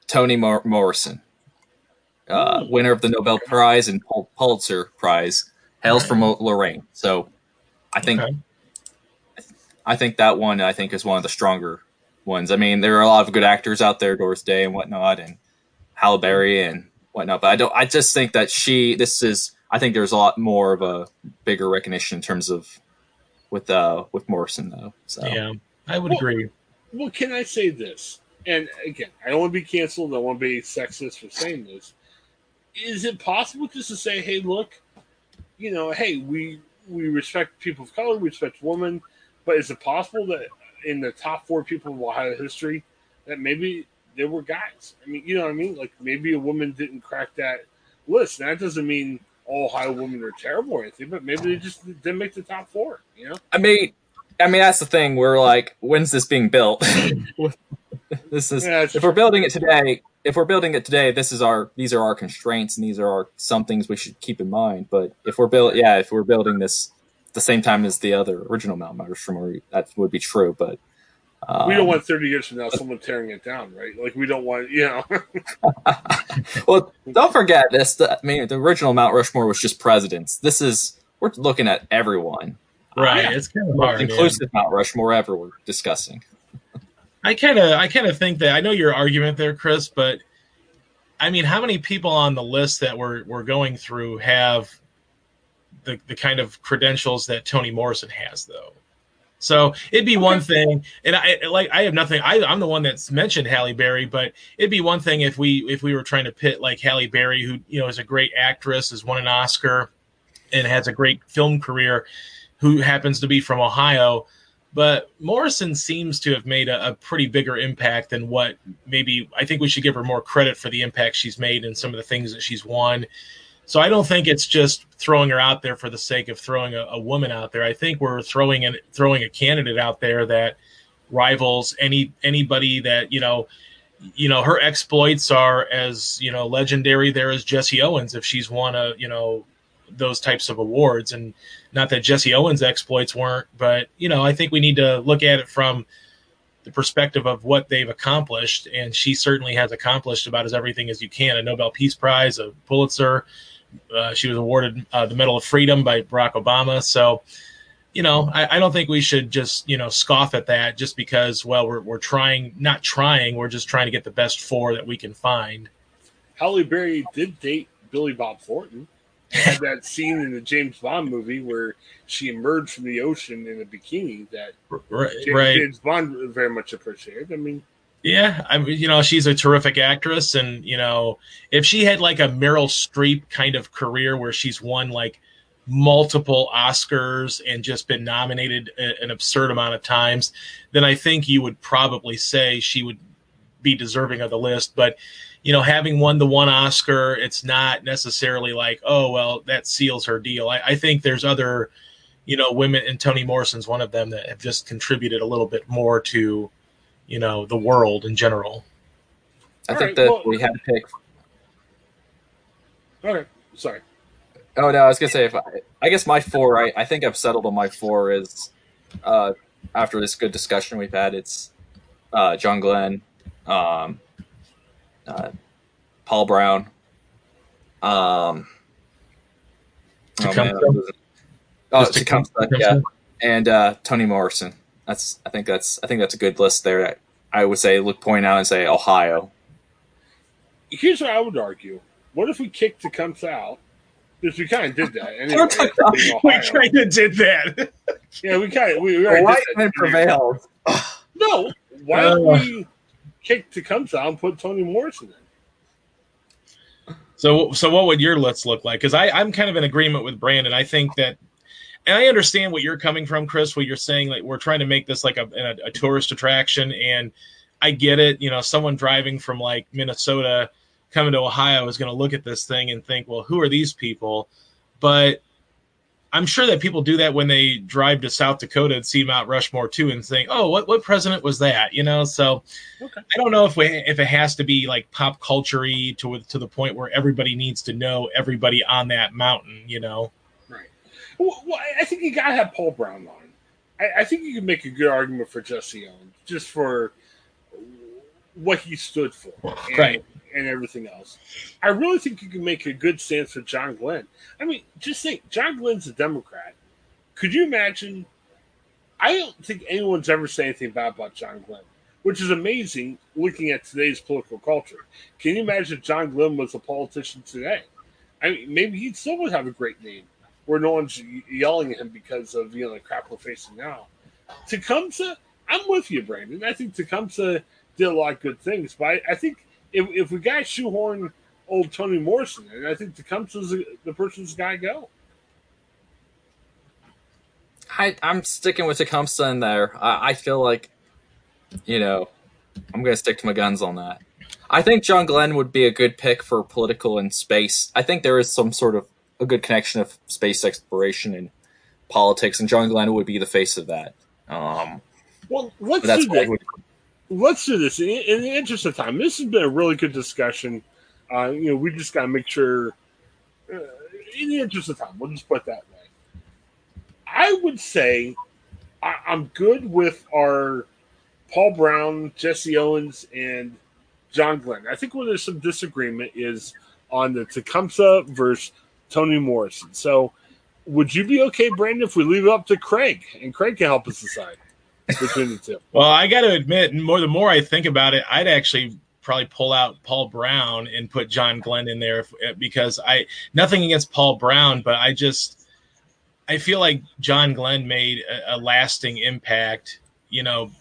Toni Mor- Morrison, uh, winner of the Nobel Prize and Pul- Pulitzer Prize, hails from Lorain. So I think Okay. I think that one I think is one of the stronger ones. I mean, there are a lot of good actors out there, Doris Day and whatnot, and Halle Berry and whatnot. But I don't. I just think that she. This is. I think there's a lot more of a bigger recognition in terms of with uh with Morrison though. So Yeah, I would Well- agree. Well, can I say this? And again, I don't want to be canceled. I don't want to be sexist for saying this. Is it possible just to say, "Hey, look, you know, hey, we we respect people of color, we respect women, but is it possible that in the top four people of Ohio history that maybe there were guys? I mean, you know what I mean? Like maybe a woman didn't crack that list. And that doesn't mean all Ohio women are terrible or anything, but maybe they just didn't make the top four. You know? I mean, I mean that's the thing. We're like, when's this being built? this is Yeah, if we're building it today. If we're building it today, this is our these are our constraints and these are our some things we should keep in mind. But if we're build, yeah, if we're building this the same time as the other original Mount Rushmore, that would be true. But um, we don't want 30 years from now someone tearing it down, right? Like we don't want, you know. well, don't forget this. The, I mean, the original Mount Rushmore was just presidents. This is we're looking at everyone, Right. yeah. It's kind of most hard. yeah. inclusive Mount Rushmore ever we're discussing. I kind of, I kind of think that I know your argument there, Chris, but I mean, how many people on the list that we're we're going through have the the kind of credentials that Toni Morrison has, though? So it'd be one thing, and I like I have nothing. I, I'm the one that's mentioned Halle Berry, but it'd be one thing if we if we were trying to pit like Halle Berry, who you know is a great actress, has won an Oscar, and has a great film career, who happens to be from Ohio but Morrison seems to have made a, a pretty bigger impact than what maybe I think we should give her more credit for the impact she's made and some of the things that she's won. So I don't think it's just throwing her out there for the sake of throwing a, a woman out there. I think we're throwing an, throwing a candidate out there that rivals any anybody that you know. You know her exploits are as you know legendary there as Jesse Owens if she's won a you know those types of awards and not that Jesse Owens' exploits weren't, but you know, I think we need to look at it from the perspective of what they've accomplished, and she certainly has accomplished about as everything as you can: a Nobel Peace Prize, a Pulitzer. Uh, she was awarded uh, the Medal of Freedom by Barack Obama. So, you know, I, I don't think we should just you know scoff at that just because well we're we're trying not trying we're just trying to get the best four that we can find. Halle Berry did date Billy Bob Thornton. Had that scene in the James Bond movie where she emerged from the ocean in a bikini that Right, James, right. James Bond very much appreciated. I mean, Yeah, I you know, she's a terrific actress, and you know, if she had like a Meryl Streep kind of career where she's won like multiple Oscars and just been nominated an absurd amount of times, then I think you would probably say she would be deserving of the list. But you know, having won the one Oscar, it's not necessarily like, oh well, that seals her deal. I, I think there's other, you know, women, and Toni Morrison's one of them that have just contributed a little bit more to you know the world in general. I All think right, that well- we had to pick. okay, sorry. Oh no, I was gonna say if I, I guess my four. I, I think I've settled on my four. Is uh, after this good discussion we've had, it's uh, John Glenn, um, uh, Paul Brown, um, oh man, oh Just Tecumseh, Tecumseh? yeah, and uh, Toni Morrison. That's I think that's I think that's a good list there. That I would say look point out and say Ohio. Here's what I would argue: What if we kicked Tecumseh out? Because we kind of did that anyway. Don't take that. in We Ohio. kind of did that. Yeah, we kind of we, we already White did that. man prevailed. No, why don't Uh. we kick Tecumseh out and put Toni Morrison in? So, so what would your list look like? Because I'm kind of in agreement with Brandon. I think that and I understand what you're coming from, Chris. What you're saying, like we're trying to make this like a, a, a tourist attraction, and I get it. You know, someone driving from like Minnesota coming to Ohio is going to look at this thing and think, well, who are these people? But I'm sure that people do that when they drive to South Dakota and see Mount Rushmore too, and think, "Oh, what what president was that?" You know. So okay. I don't know if we if it has to be like pop culture to to the point where everybody needs to know everybody on that mountain. You know. Well I think you gotta have Paul Brown on. I, I think you can make a good argument for Jesse Owens, just for what he stood for. And, right and everything else. I really think you can make a good stance for John Glenn. I mean, just think, John Glenn's a Democrat. Could you imagine? I don't think anyone's ever said anything bad about John Glenn, which is amazing looking at today's political culture. Can you imagine if John Glenn was a politician today? I mean, maybe he still would have a great name where no one's yelling at him because of you know the crap we're facing now. Tecumseh, I'm with you, Brandon. I think Tecumseh did a lot of good things, but I, I think if, if we got shoehorn old Toni Morrison, I think Tecumseh's the person's got to go. I, I'm sticking with Tecumseh in there. I, I feel like, you know, I'm going to stick to my guns on that. I think John Glenn would be a good pick for political and space. I think there is some sort of a good connection of space exploration and politics, and John Glenn would be the face of that. Um, well, let's do that let's do this in, in, the interest of time. This has been a really good discussion. Uh, you know, we just got to make sure, uh, in the interest of time, we'll just put that way. I would say I, I'm good with our Paul Brown, Jesse Owens, and John Glenn. I think where there's some disagreement is on the Tecumseh versus Toni Morrison. So, would you be okay, Brandon, if we leave it up to Craig and Craig can help us decide? between the two. Well, I got to admit, more the more I think about it, I'd actually probably pull out Paul Brown and put John Glenn in there if, eh, because I nothing against Paul Brown, but I just I feel like John Glenn made a, a lasting impact. You know,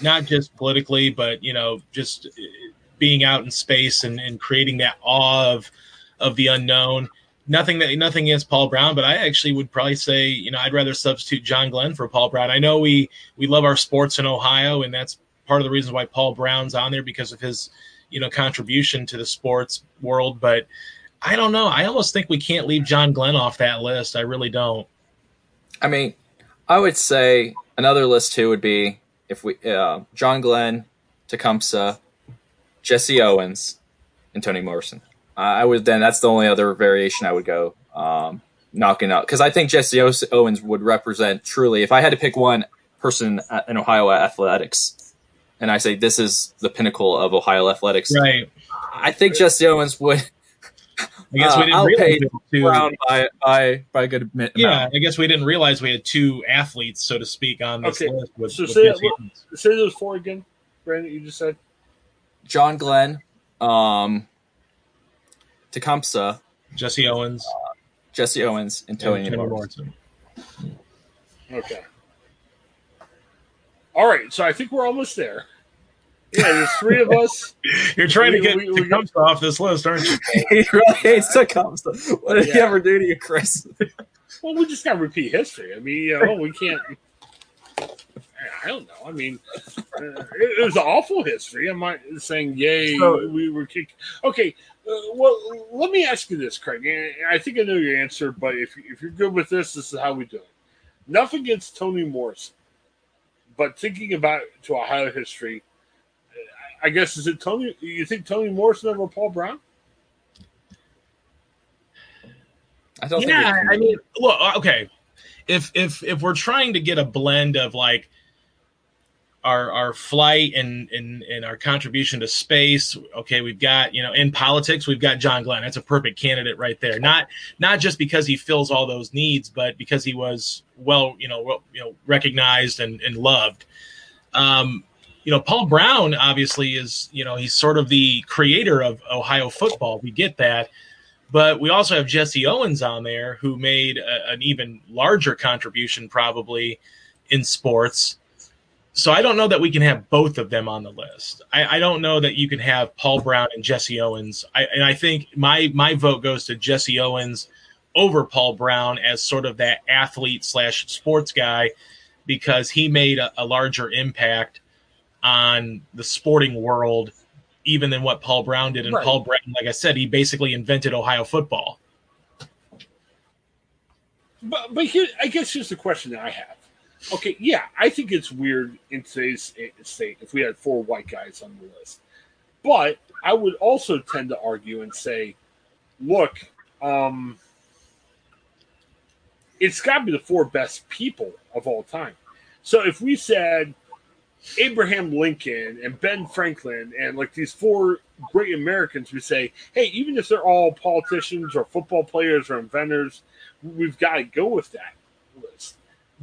not just politically, but you know, just eh, being out in space and, and creating that awe of of the unknown nothing that nothing against Paul Brown, but I actually would probably say, you know, I'd rather substitute John Glenn for Paul Brown. I know we we love our sports in Ohio, and that's part of the reason why Paul Brown's on there because of his, you know, contribution to the sports world. But I don't know. I almost think we can't leave John Glenn off that list. I really don't. I mean, I would say another list too would be if we uh, John Glenn, Tecumseh, Jesse Owens, and Toni Morrison. I would then that's the only other variation I would go um, knocking out because I think Jesse Owens would represent truly. If I had to pick one person in Ohio athletics, and I say this is the pinnacle of Ohio athletics, right? I think Jesse Owens would. I guess we uh, didn't uh, realize by, by by a good amount. Yeah, I guess we didn't realize we had two athletes, so to speak, on this okay. list. With, so with say, say those four again, Brandon. You just said John Glenn, um, Tecumseh, Jesse Owens, uh, Jesse Owens, and Toni, and Morrison. Okay. All right, so I think we're almost there. Yeah, there's three of us. You're trying we, to get we, we, Tecumseh off this list, aren't you? he really hates Tecumseh. What did yeah. he ever do to you, Chris? well, we just got to repeat history. I mean, you know, we can't. I don't know. I mean, uh, it, it, was awful history. I'm not saying, yay, so, we were kicked. Okay, Uh, well, let me ask you this, Craig. I think I know your answer, but if, if you're good with this, this is how we do it. Nothing against Toni Morrison, but thinking about to Ohio history, I guess is it Toni? You think Toni Morrison over Paul Brown? I don't. Yeah, I mean, look, okay. If if if we're trying to get a blend of like our our flight and, and and our contribution to space. Okay, we've got you know in politics we've got John Glenn. That's a perfect candidate right there. Not not just because he fills all those needs, but because he was well you know well, you know recognized and, and loved. Um, you know, Paul Brown obviously is you know he's sort of the creator of Ohio football. We get that. But we also have Jesse Owens on there, who made a, an even larger contribution, probably in sports so I don't know that we can have both of them on the list. I, I, don't know that you can have Paul Brown and Jesse Owens. I, and I think my my vote goes to Jesse Owens over Paul Brown as sort of that athlete slash sports guy because he made a, a larger impact on the sporting world even than what Paul Brown did. And Right. Paul Brown, like I said, he basically invented Ohio football. But but here, I guess here's the question that I have. Okay, yeah, I think it's weird in today's state if we had four white guys on the list. But I would also tend to argue and say, look, um, it's got to be the four best people of all time. So if we said Abraham Lincoln and Ben Franklin and like these four great Americans, we say, hey, even if they're all politicians or football players or inventors, we've got to go with that.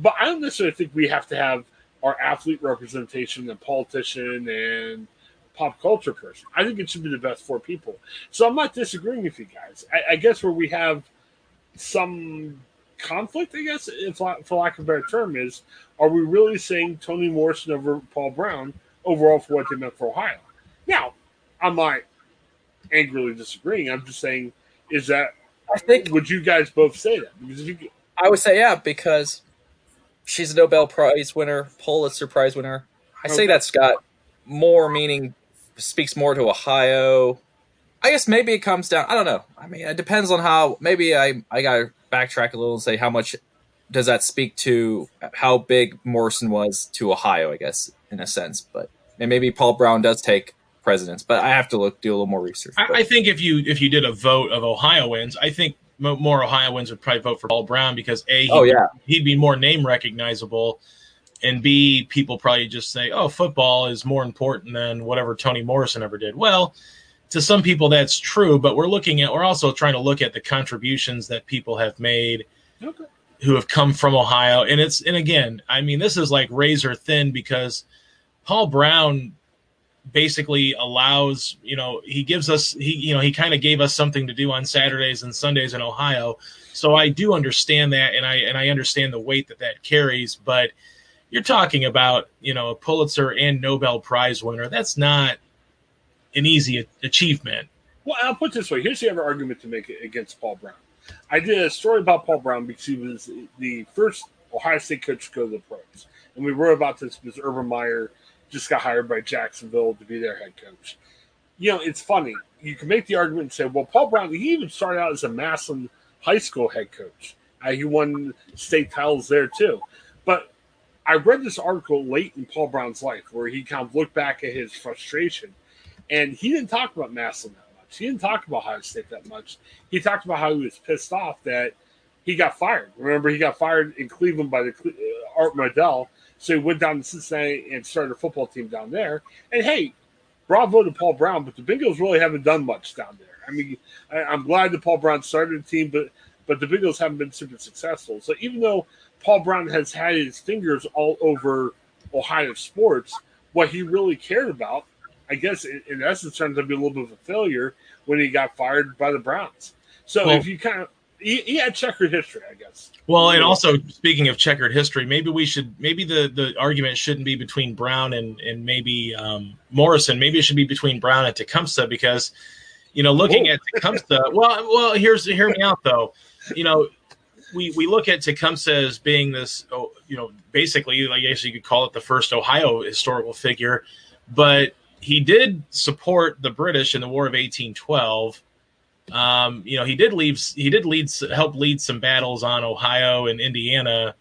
But I don't necessarily think we have to have our athlete representation and politician and pop culture person. I think it should be the best four people. So I'm not disagreeing with you guys. I, I guess where we have some conflict, I guess, if, for lack of a better term, is are we really saying Toni Morrison over Paul Brown overall for what they meant for Ohio? Now, I'm not angrily disagreeing. I'm just saying, is that I think would you guys both say that? Because if you, I would say yeah because she's a Nobel Prize winner, Pulitzer Prize winner. I say that's got more meaning, speaks more to Ohio. I guess maybe it comes down. I don't know. I mean, it depends on how. Maybe I I gotta backtrack a little and say how much does that speak to how big Morrison was to Ohio? I guess in a sense, but and maybe Paul Brown does take precedence. But I have to look do a little more research. I, I think if you if you did a vote of Ohioans, I think mo- more Ohioans would probably vote for Paul Brown because a he, oh yeah, he'd be more name recognizable, and b people probably just say, oh, football is more important than whatever Toni Morrison ever did. Well, to some people that's true, but we're looking at we're also trying to look at the contributions that people have made okay. who have come from Ohio. And it's and again, I mean, this is like razor thin because Paul Brown basically allows, you know, he gives us he you know, he kind of gave us something to do on Saturdays and Sundays in Ohio. So I do understand that and I and I understand the weight that that carries, but you're talking about, you know, a Pulitzer and Nobel Prize winner. That's not an easy achievement. Well, I'll put this way. Here's the other argument to make against Paul Brown. I did a story about Paul Brown because he was the first Ohio State coach to go to the pros. And we wrote about this because Urban Meyer just got hired by Jacksonville to be their head coach. You know, it's funny. You can make the argument and say, well, Paul Brown, he even started out as a Massillon high school head coach. Uh, he won state titles there too. But I read this article late in Paul Brown's life where he kind of looked back at his frustration and he didn't talk about Massillon that much. He didn't talk about Ohio State that much. He talked about how he was pissed off that he got fired. Remember, he got fired in Cleveland by the uh, Art Modell. So he went down to Cincinnati and started a football team down there. And hey, bravo to Paul Brown, but the Bengals really haven't done much down there. I mean, I, I'm glad that Paul Brown started the team, but but the Bengals haven't been super successful. So even though Paul Brown has had his fingers all over Ohio sports, what he really cared about, I guess, in, in essence, turned out to be a little bit of a failure when he got fired by the Browns. So Well- if you kind of he, he had checkered history, I guess. Well, and also speaking of checkered history, maybe we should maybe the the argument shouldn't be between Brown and and maybe um, Morrison. Maybe it should be between Brown and Tecumseh because you know looking Whoa. at Tecumseh. well, well, here's hear me out though. You know, we we look at Tecumseh as being this, oh, you know, basically, I guess you could call it the first Ohio historical figure, but he did support the British in the War of 1812. Um, you know, he did leave. He did lead, help lead some battles on Ohio and Indiana.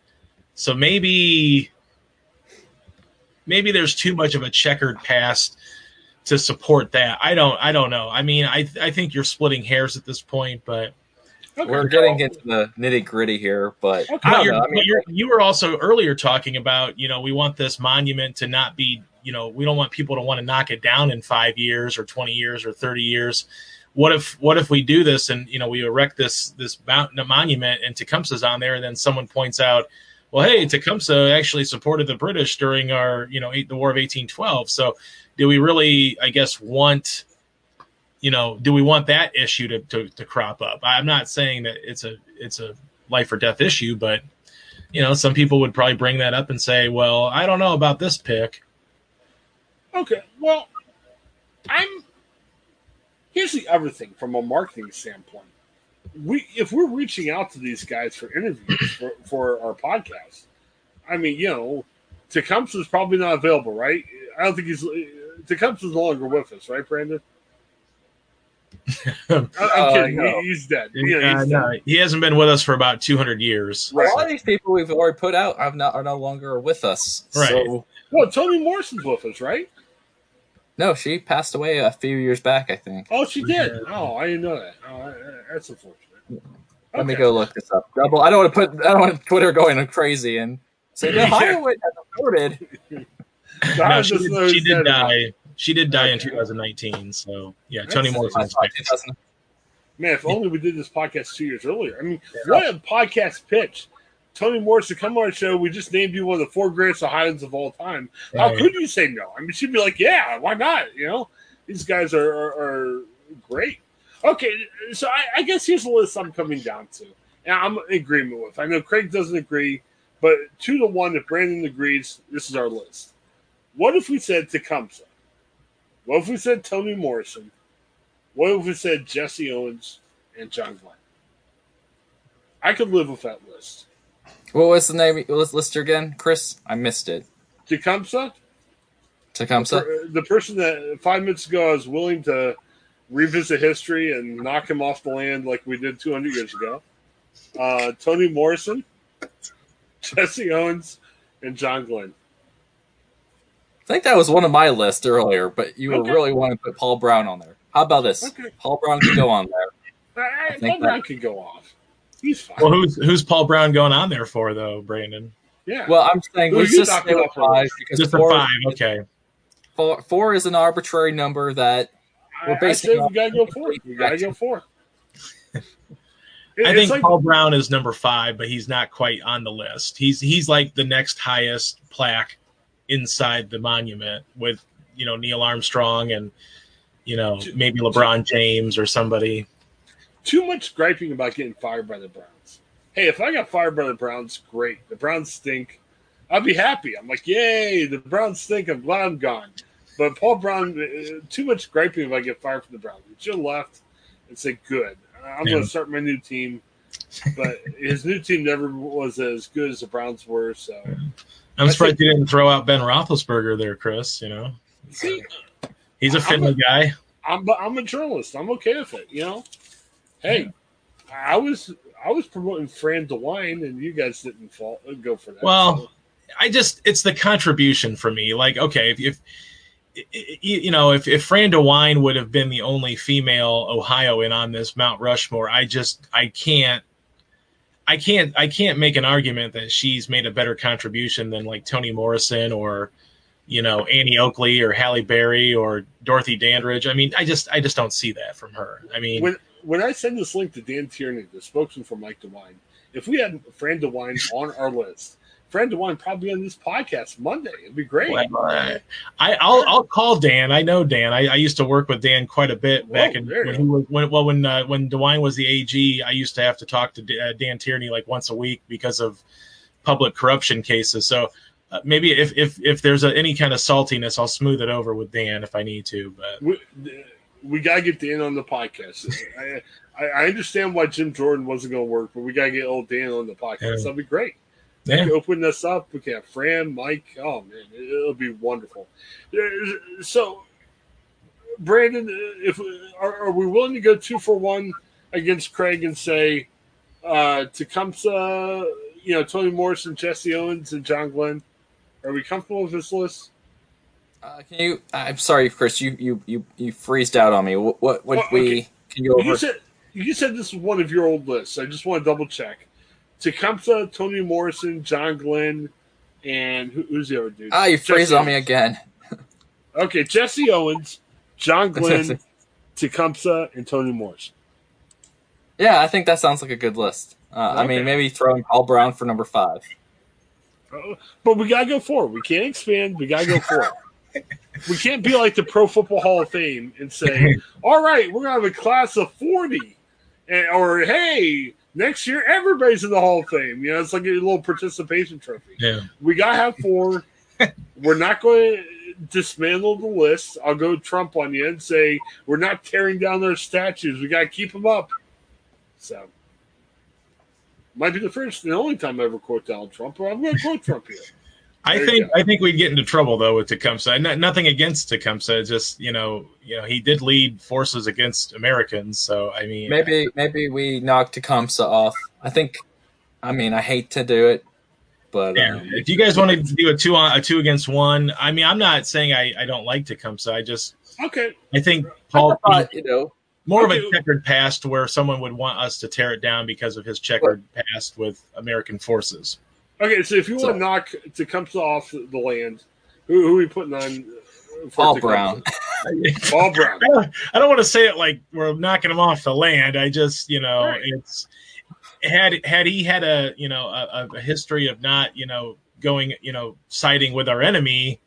So maybe, maybe there's too much of a checkered past to support that. I don't. I don't know. I mean, I I think you're splitting hairs at this point, but Okay. we're getting into the nitty gritty here. But Okay. I you're. I mean, you're, you were also earlier talking about, you know, we want this monument to not be, you know, we don't want people to want to knock it down in five years or 20 years or 30 years. What if, what if we do this and, you know, we erect this, this mountain, monument and Tecumseh's on there and then someone points out, well, hey, Tecumseh actually supported the British during our, you know, eight, the War of 1812. So do we really, I guess, want, you know, do we want that issue to, to, to crop up? I'm not saying that it's a, it's a life or death issue, but you know, some people would probably bring that up and say, "Well, I don't know about this pick." Okay. Well, I'm. Here's the other thing from a marketing standpoint. we if we're reaching out to these guys for interviews for, for our podcast, I mean, you know, Tecumseh's probably not available, right? I don't think he's Tecumseh's no longer with us, right, Brandon? I- I'm Uh, kidding. no. He's dead. You know, Uh, he's no, he hasn't been with us for about 200 years. Right. A lot of these people we've already put out are not are no longer with us. Right. So Well, Toni Morrison's with us, right? No, she passed away a few years back, I think. Oh, she did. Oh, I didn't know that. Oh, that's unfortunate. Let me go look this up. Double. I don't want to put. I don't want Twitter going crazy and say the Ohio has reported. I No, just she, did, she did dead. die. She did die in 2019. So yeah, That's- Toni I Morrison. Man, if only we did this podcast two years earlier. I mean, what a podcast pitch. Toni Morrison, come on our show. We just named you one of the four greatest Ohioans of all time. How could you say no? I mean, she'd be like, yeah, why not? You know, these guys are, are, are great. Okay, so I, I guess here's the list I'm coming down to. And I'm in agreement with. I know Craig doesn't agree, but two to one, if Brandon agrees, this is our list. What if we said Tecumseh? What if we said Toni Morrison? What if we said Jesse Owens and John Glenn? I could live with that list. What was the name? Let's list her again, Chris. I missed it. Tecumseh, Tecumseh. per- the person that five minutes ago I was willing to revisit history and knock him off the land like we did 200 years ago. Uh, Toni Morrison, Jesse Owens, and John Glenn. I think that was one of my lists earlier, but you were Okay. really wanting to put Paul Brown on there. How about this? Okay. Paul Brown can go on there. I, think Paul Brown that- can go off. He's fine. Well, who's who's Paul Brown going on there for though, Brandon? yeah. Well, I'm saying Well, let's just knocked stay with five because Just a four, five. Okay. four, four is an arbitrary number that I, we're I basing say we gotta go four. We gotta go four. It- I think like- Paul Brown is number five, but he's not quite on the list. He's he's like the next highest plaque inside the monument with you know Neil Armstrong and you know maybe LeBron James or somebody. Too much griping about getting fired by the Browns. Hey, if I got fired by the Browns, great. The Browns stink. I'd be happy. I'm like, yay, the Browns stink. I'm glad I'm gone. But Paul Brown, uh, too much griping if I get fired from the Browns. He should have left and say, good. I'm Yeah. going to start my new team. But his new team never was as good as the Browns were. So, I'm I surprised you didn't throw out Ben Roethlisberger there, Chris. You know, see, he's a Findlay guy. I'm I'm a journalist. I'm okay with it. You know, hey, I was I was promoting Fran DeWine, and you guys didn't fall go for that. Well, I just it's the contribution for me. Like, okay, if, if you you know, if if Fran DeWine would have been the only female Ohioan on this Mount Rushmore, I just I can't. I can't I can't make an argument that she's made a better contribution than like Toni Morrison or you know Annie Oakley or Halle Berry or Dorothy Dandridge. I mean, I just I just don't see that from her. I mean, when when I send this link to Dan Tierney, the spokesman for Mike DeWine, if we had Fran DeWine on our list, Fran DeWine probably on this podcast Monday. It'd be great. Well, I, I'll I'll call Dan. I know Dan. I, I used to work with Dan quite a bit back Whoa, in when he was when well when uh, when DeWine was the AG. I used to have to talk to D- uh, Dan Tierney like once a week because of public corruption cases. So uh, maybe if if if there's a, any kind of saltiness, I'll smooth it over with Dan if I need to. But we, we gotta get Dan on the podcast. I, I, I understand why Jim Jordan wasn't going to work, but we gotta get old Dan on the podcast. Yeah. That'd be great. yeah, open this up. We can have Fran, Mike. Oh man, it, it'll be wonderful. So, Brandon, if are, are we willing to go two for one against Craig and say uh, Tecumseh, you know, Toni Morrison, Jesse Owens, and John Glenn? Are we comfortable with this list? Uh, can you? I'm sorry, Chris. You you you you freezed out on me. What what would Well, we? okay. Can you go You said you said this is one of your old lists. I just want to double check. Tecumseh, Toni Morrison, John Glenn, and who, who's the other dude? Ah, you Jesse freezed on me again. Okay, Jesse Owens, John Glenn, Tecumseh, and Toni Morrison. Yeah, I think that sounds like a good list. Uh, I mean, Okay. maybe throwing Paul Brown for number five. Uh, But we gotta go forward. We can't expand. We gotta go forward. we can't be like the Pro Football Hall of Fame and say, "All right, we're gonna have a class of 40. And, or hey, next year everybody's in the Hall of Fame." You know, it's like a little participation trophy. yeah. We gotta have four. we're not going to dismantle the list. I'll go Trump on you and say we're not tearing down their statues. We gotta keep them up. So might be the first and only time I ever quote Donald Trump, but I'm going to quote Trump here. I There you think. I think we'd get into trouble though with Tecumseh. No, nothing against Tecumseh, just you know, you know, he did lead forces against Americans. So I mean, Maybe maybe we knock Tecumseh off. I think. I mean, I hate to do it, but Yeah, um, if you guys want to do a two on a two against one, I mean, I'm not saying I, I don't like Tecumseh. I just Okay. I think I Paul thought, you know, more of a checkered past where someone would want us to tear it down because of his checkered past with American forces. Okay, so if you So- want to knock Tecumseh off the land, who, who are we putting on? uh, Paul Tecumseh? Brown. Paul Brown. I don't, I don't want to say it like we're knocking him off the land. I just, you know, Right. it's had had he had a you know a, a history of not you know going you know siding with our enemy,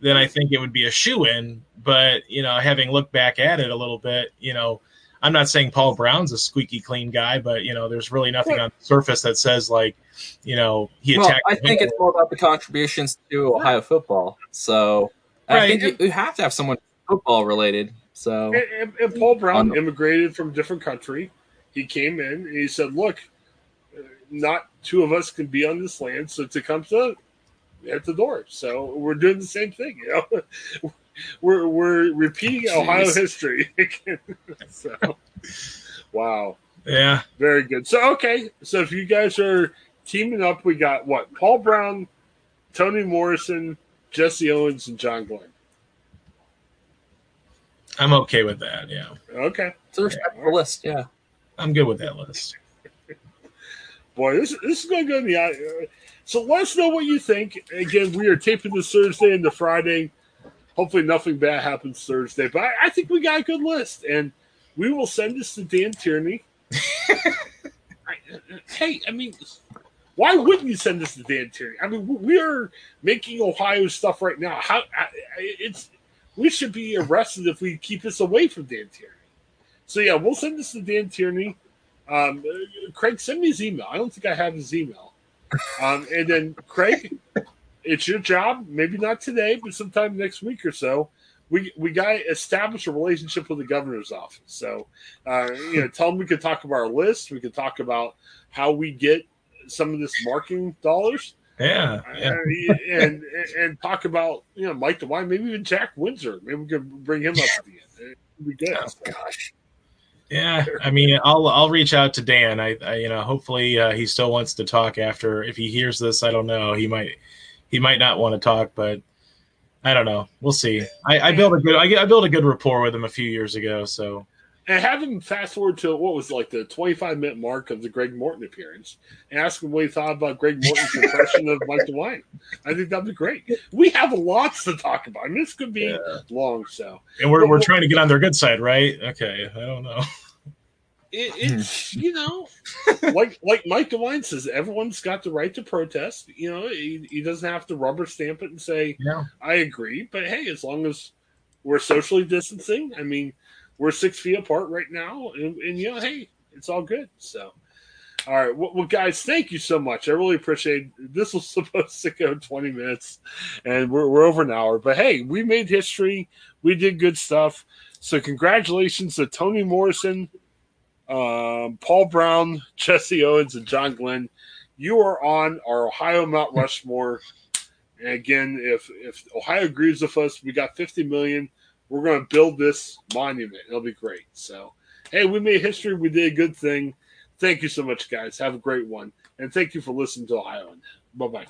then I think it would be a shoe in. But you know, having looked back at it a little bit, you know, I'm not saying Paul Brown's a squeaky clean guy, but you know, there's really nothing on the surface that says like, you know, he Well, attacked. I think it's more about the contributions to Ohio football. So I Right. think you, you have to have someone football related. So And, and, and Paul Brown On- immigrated from a different country. He came in and he said, "Look, uh, not two of us can be on this land, so Tecumseh at the door." So we're doing the same thing, you know. We're we're repeating Ohio Jeez. history. so, wow, yeah, very good. So okay, so if you guys are teaming up, we got what? Paul Brown, Toni Morrison, Jesse Owens, and John Glenn. I'm okay with that. Yeah, Okay. it's a respectable list. Yeah. I'm good with that list. Boy, this this is going to go in the eye. uh, So let us know what you think. Again, we are taping this Thursday into Friday. Hopefully, nothing bad happens Thursday. But I, I think we got a good list, and we will send this to Dan Tierney. I, hey, I mean, why wouldn't you send this to Dan Tierney? I mean, we are making Ohio stuff right now. How I, I- it's we should be arrested if we keep this away from Dan Tierney. So yeah, we'll send this to Dan Tierney. Um, uh, Craig, send me his email. I don't think I have his email. Um, and then Craig, it's your job. Maybe not today, but sometime next week or so. We we got to establish a relationship with the governor's office. So, uh, you know, tell them we can talk about our list. We can talk about how we get some of this marketing dollars, Yeah, yeah. uh, and and talk about you know Mike DeWine, maybe even Jack Windsor. Maybe we could bring him up at the end. It'd good. Oh gosh. Yeah, I mean, I'll I'll reach out to Dan. I, I you know, hopefully uh, he still wants to talk after. If he hears this, I don't know. He might he might not want to talk, but I don't know. We'll see. I, I built a good I, I built a good rapport with him a few years ago. So and have him fast forward to what was like the 25 minute mark of the Greg Morton appearance and ask him what he thought about Greg Morton's impression of Mike DeWine. I think that'd be great. We have lots to talk about. I mean, this could be long, so and we're we're trying to get on their good side, right? Okay, I don't know. It, it's hmm. you know, like like Mike DeWine says, everyone's got the right to protest. You know, he, he doesn't have to rubber stamp it and say Yeah, I agree. But hey, as long as we're socially distancing, I mean, we're six feet apart right now, and, and you know, hey, it's all good. So, all right, well, well, guys, thank you so much. I really appreciate. This was supposed to go twenty minutes, and we're we're over an hour. But hey, we made history. We did good stuff. So, congratulations to Toni Morrison, um, Paul Brown, Jesse Owens, and John Glenn. You are on our Ohio Mount Rushmore. And again, if if Ohio agrees with us, we got 50 million. We're going to build this monument. It'll be great. So, hey, we made history. We did a good thing. Thank you so much, guys. Have a great one. And thank you for listening to Ohio. Bye bye.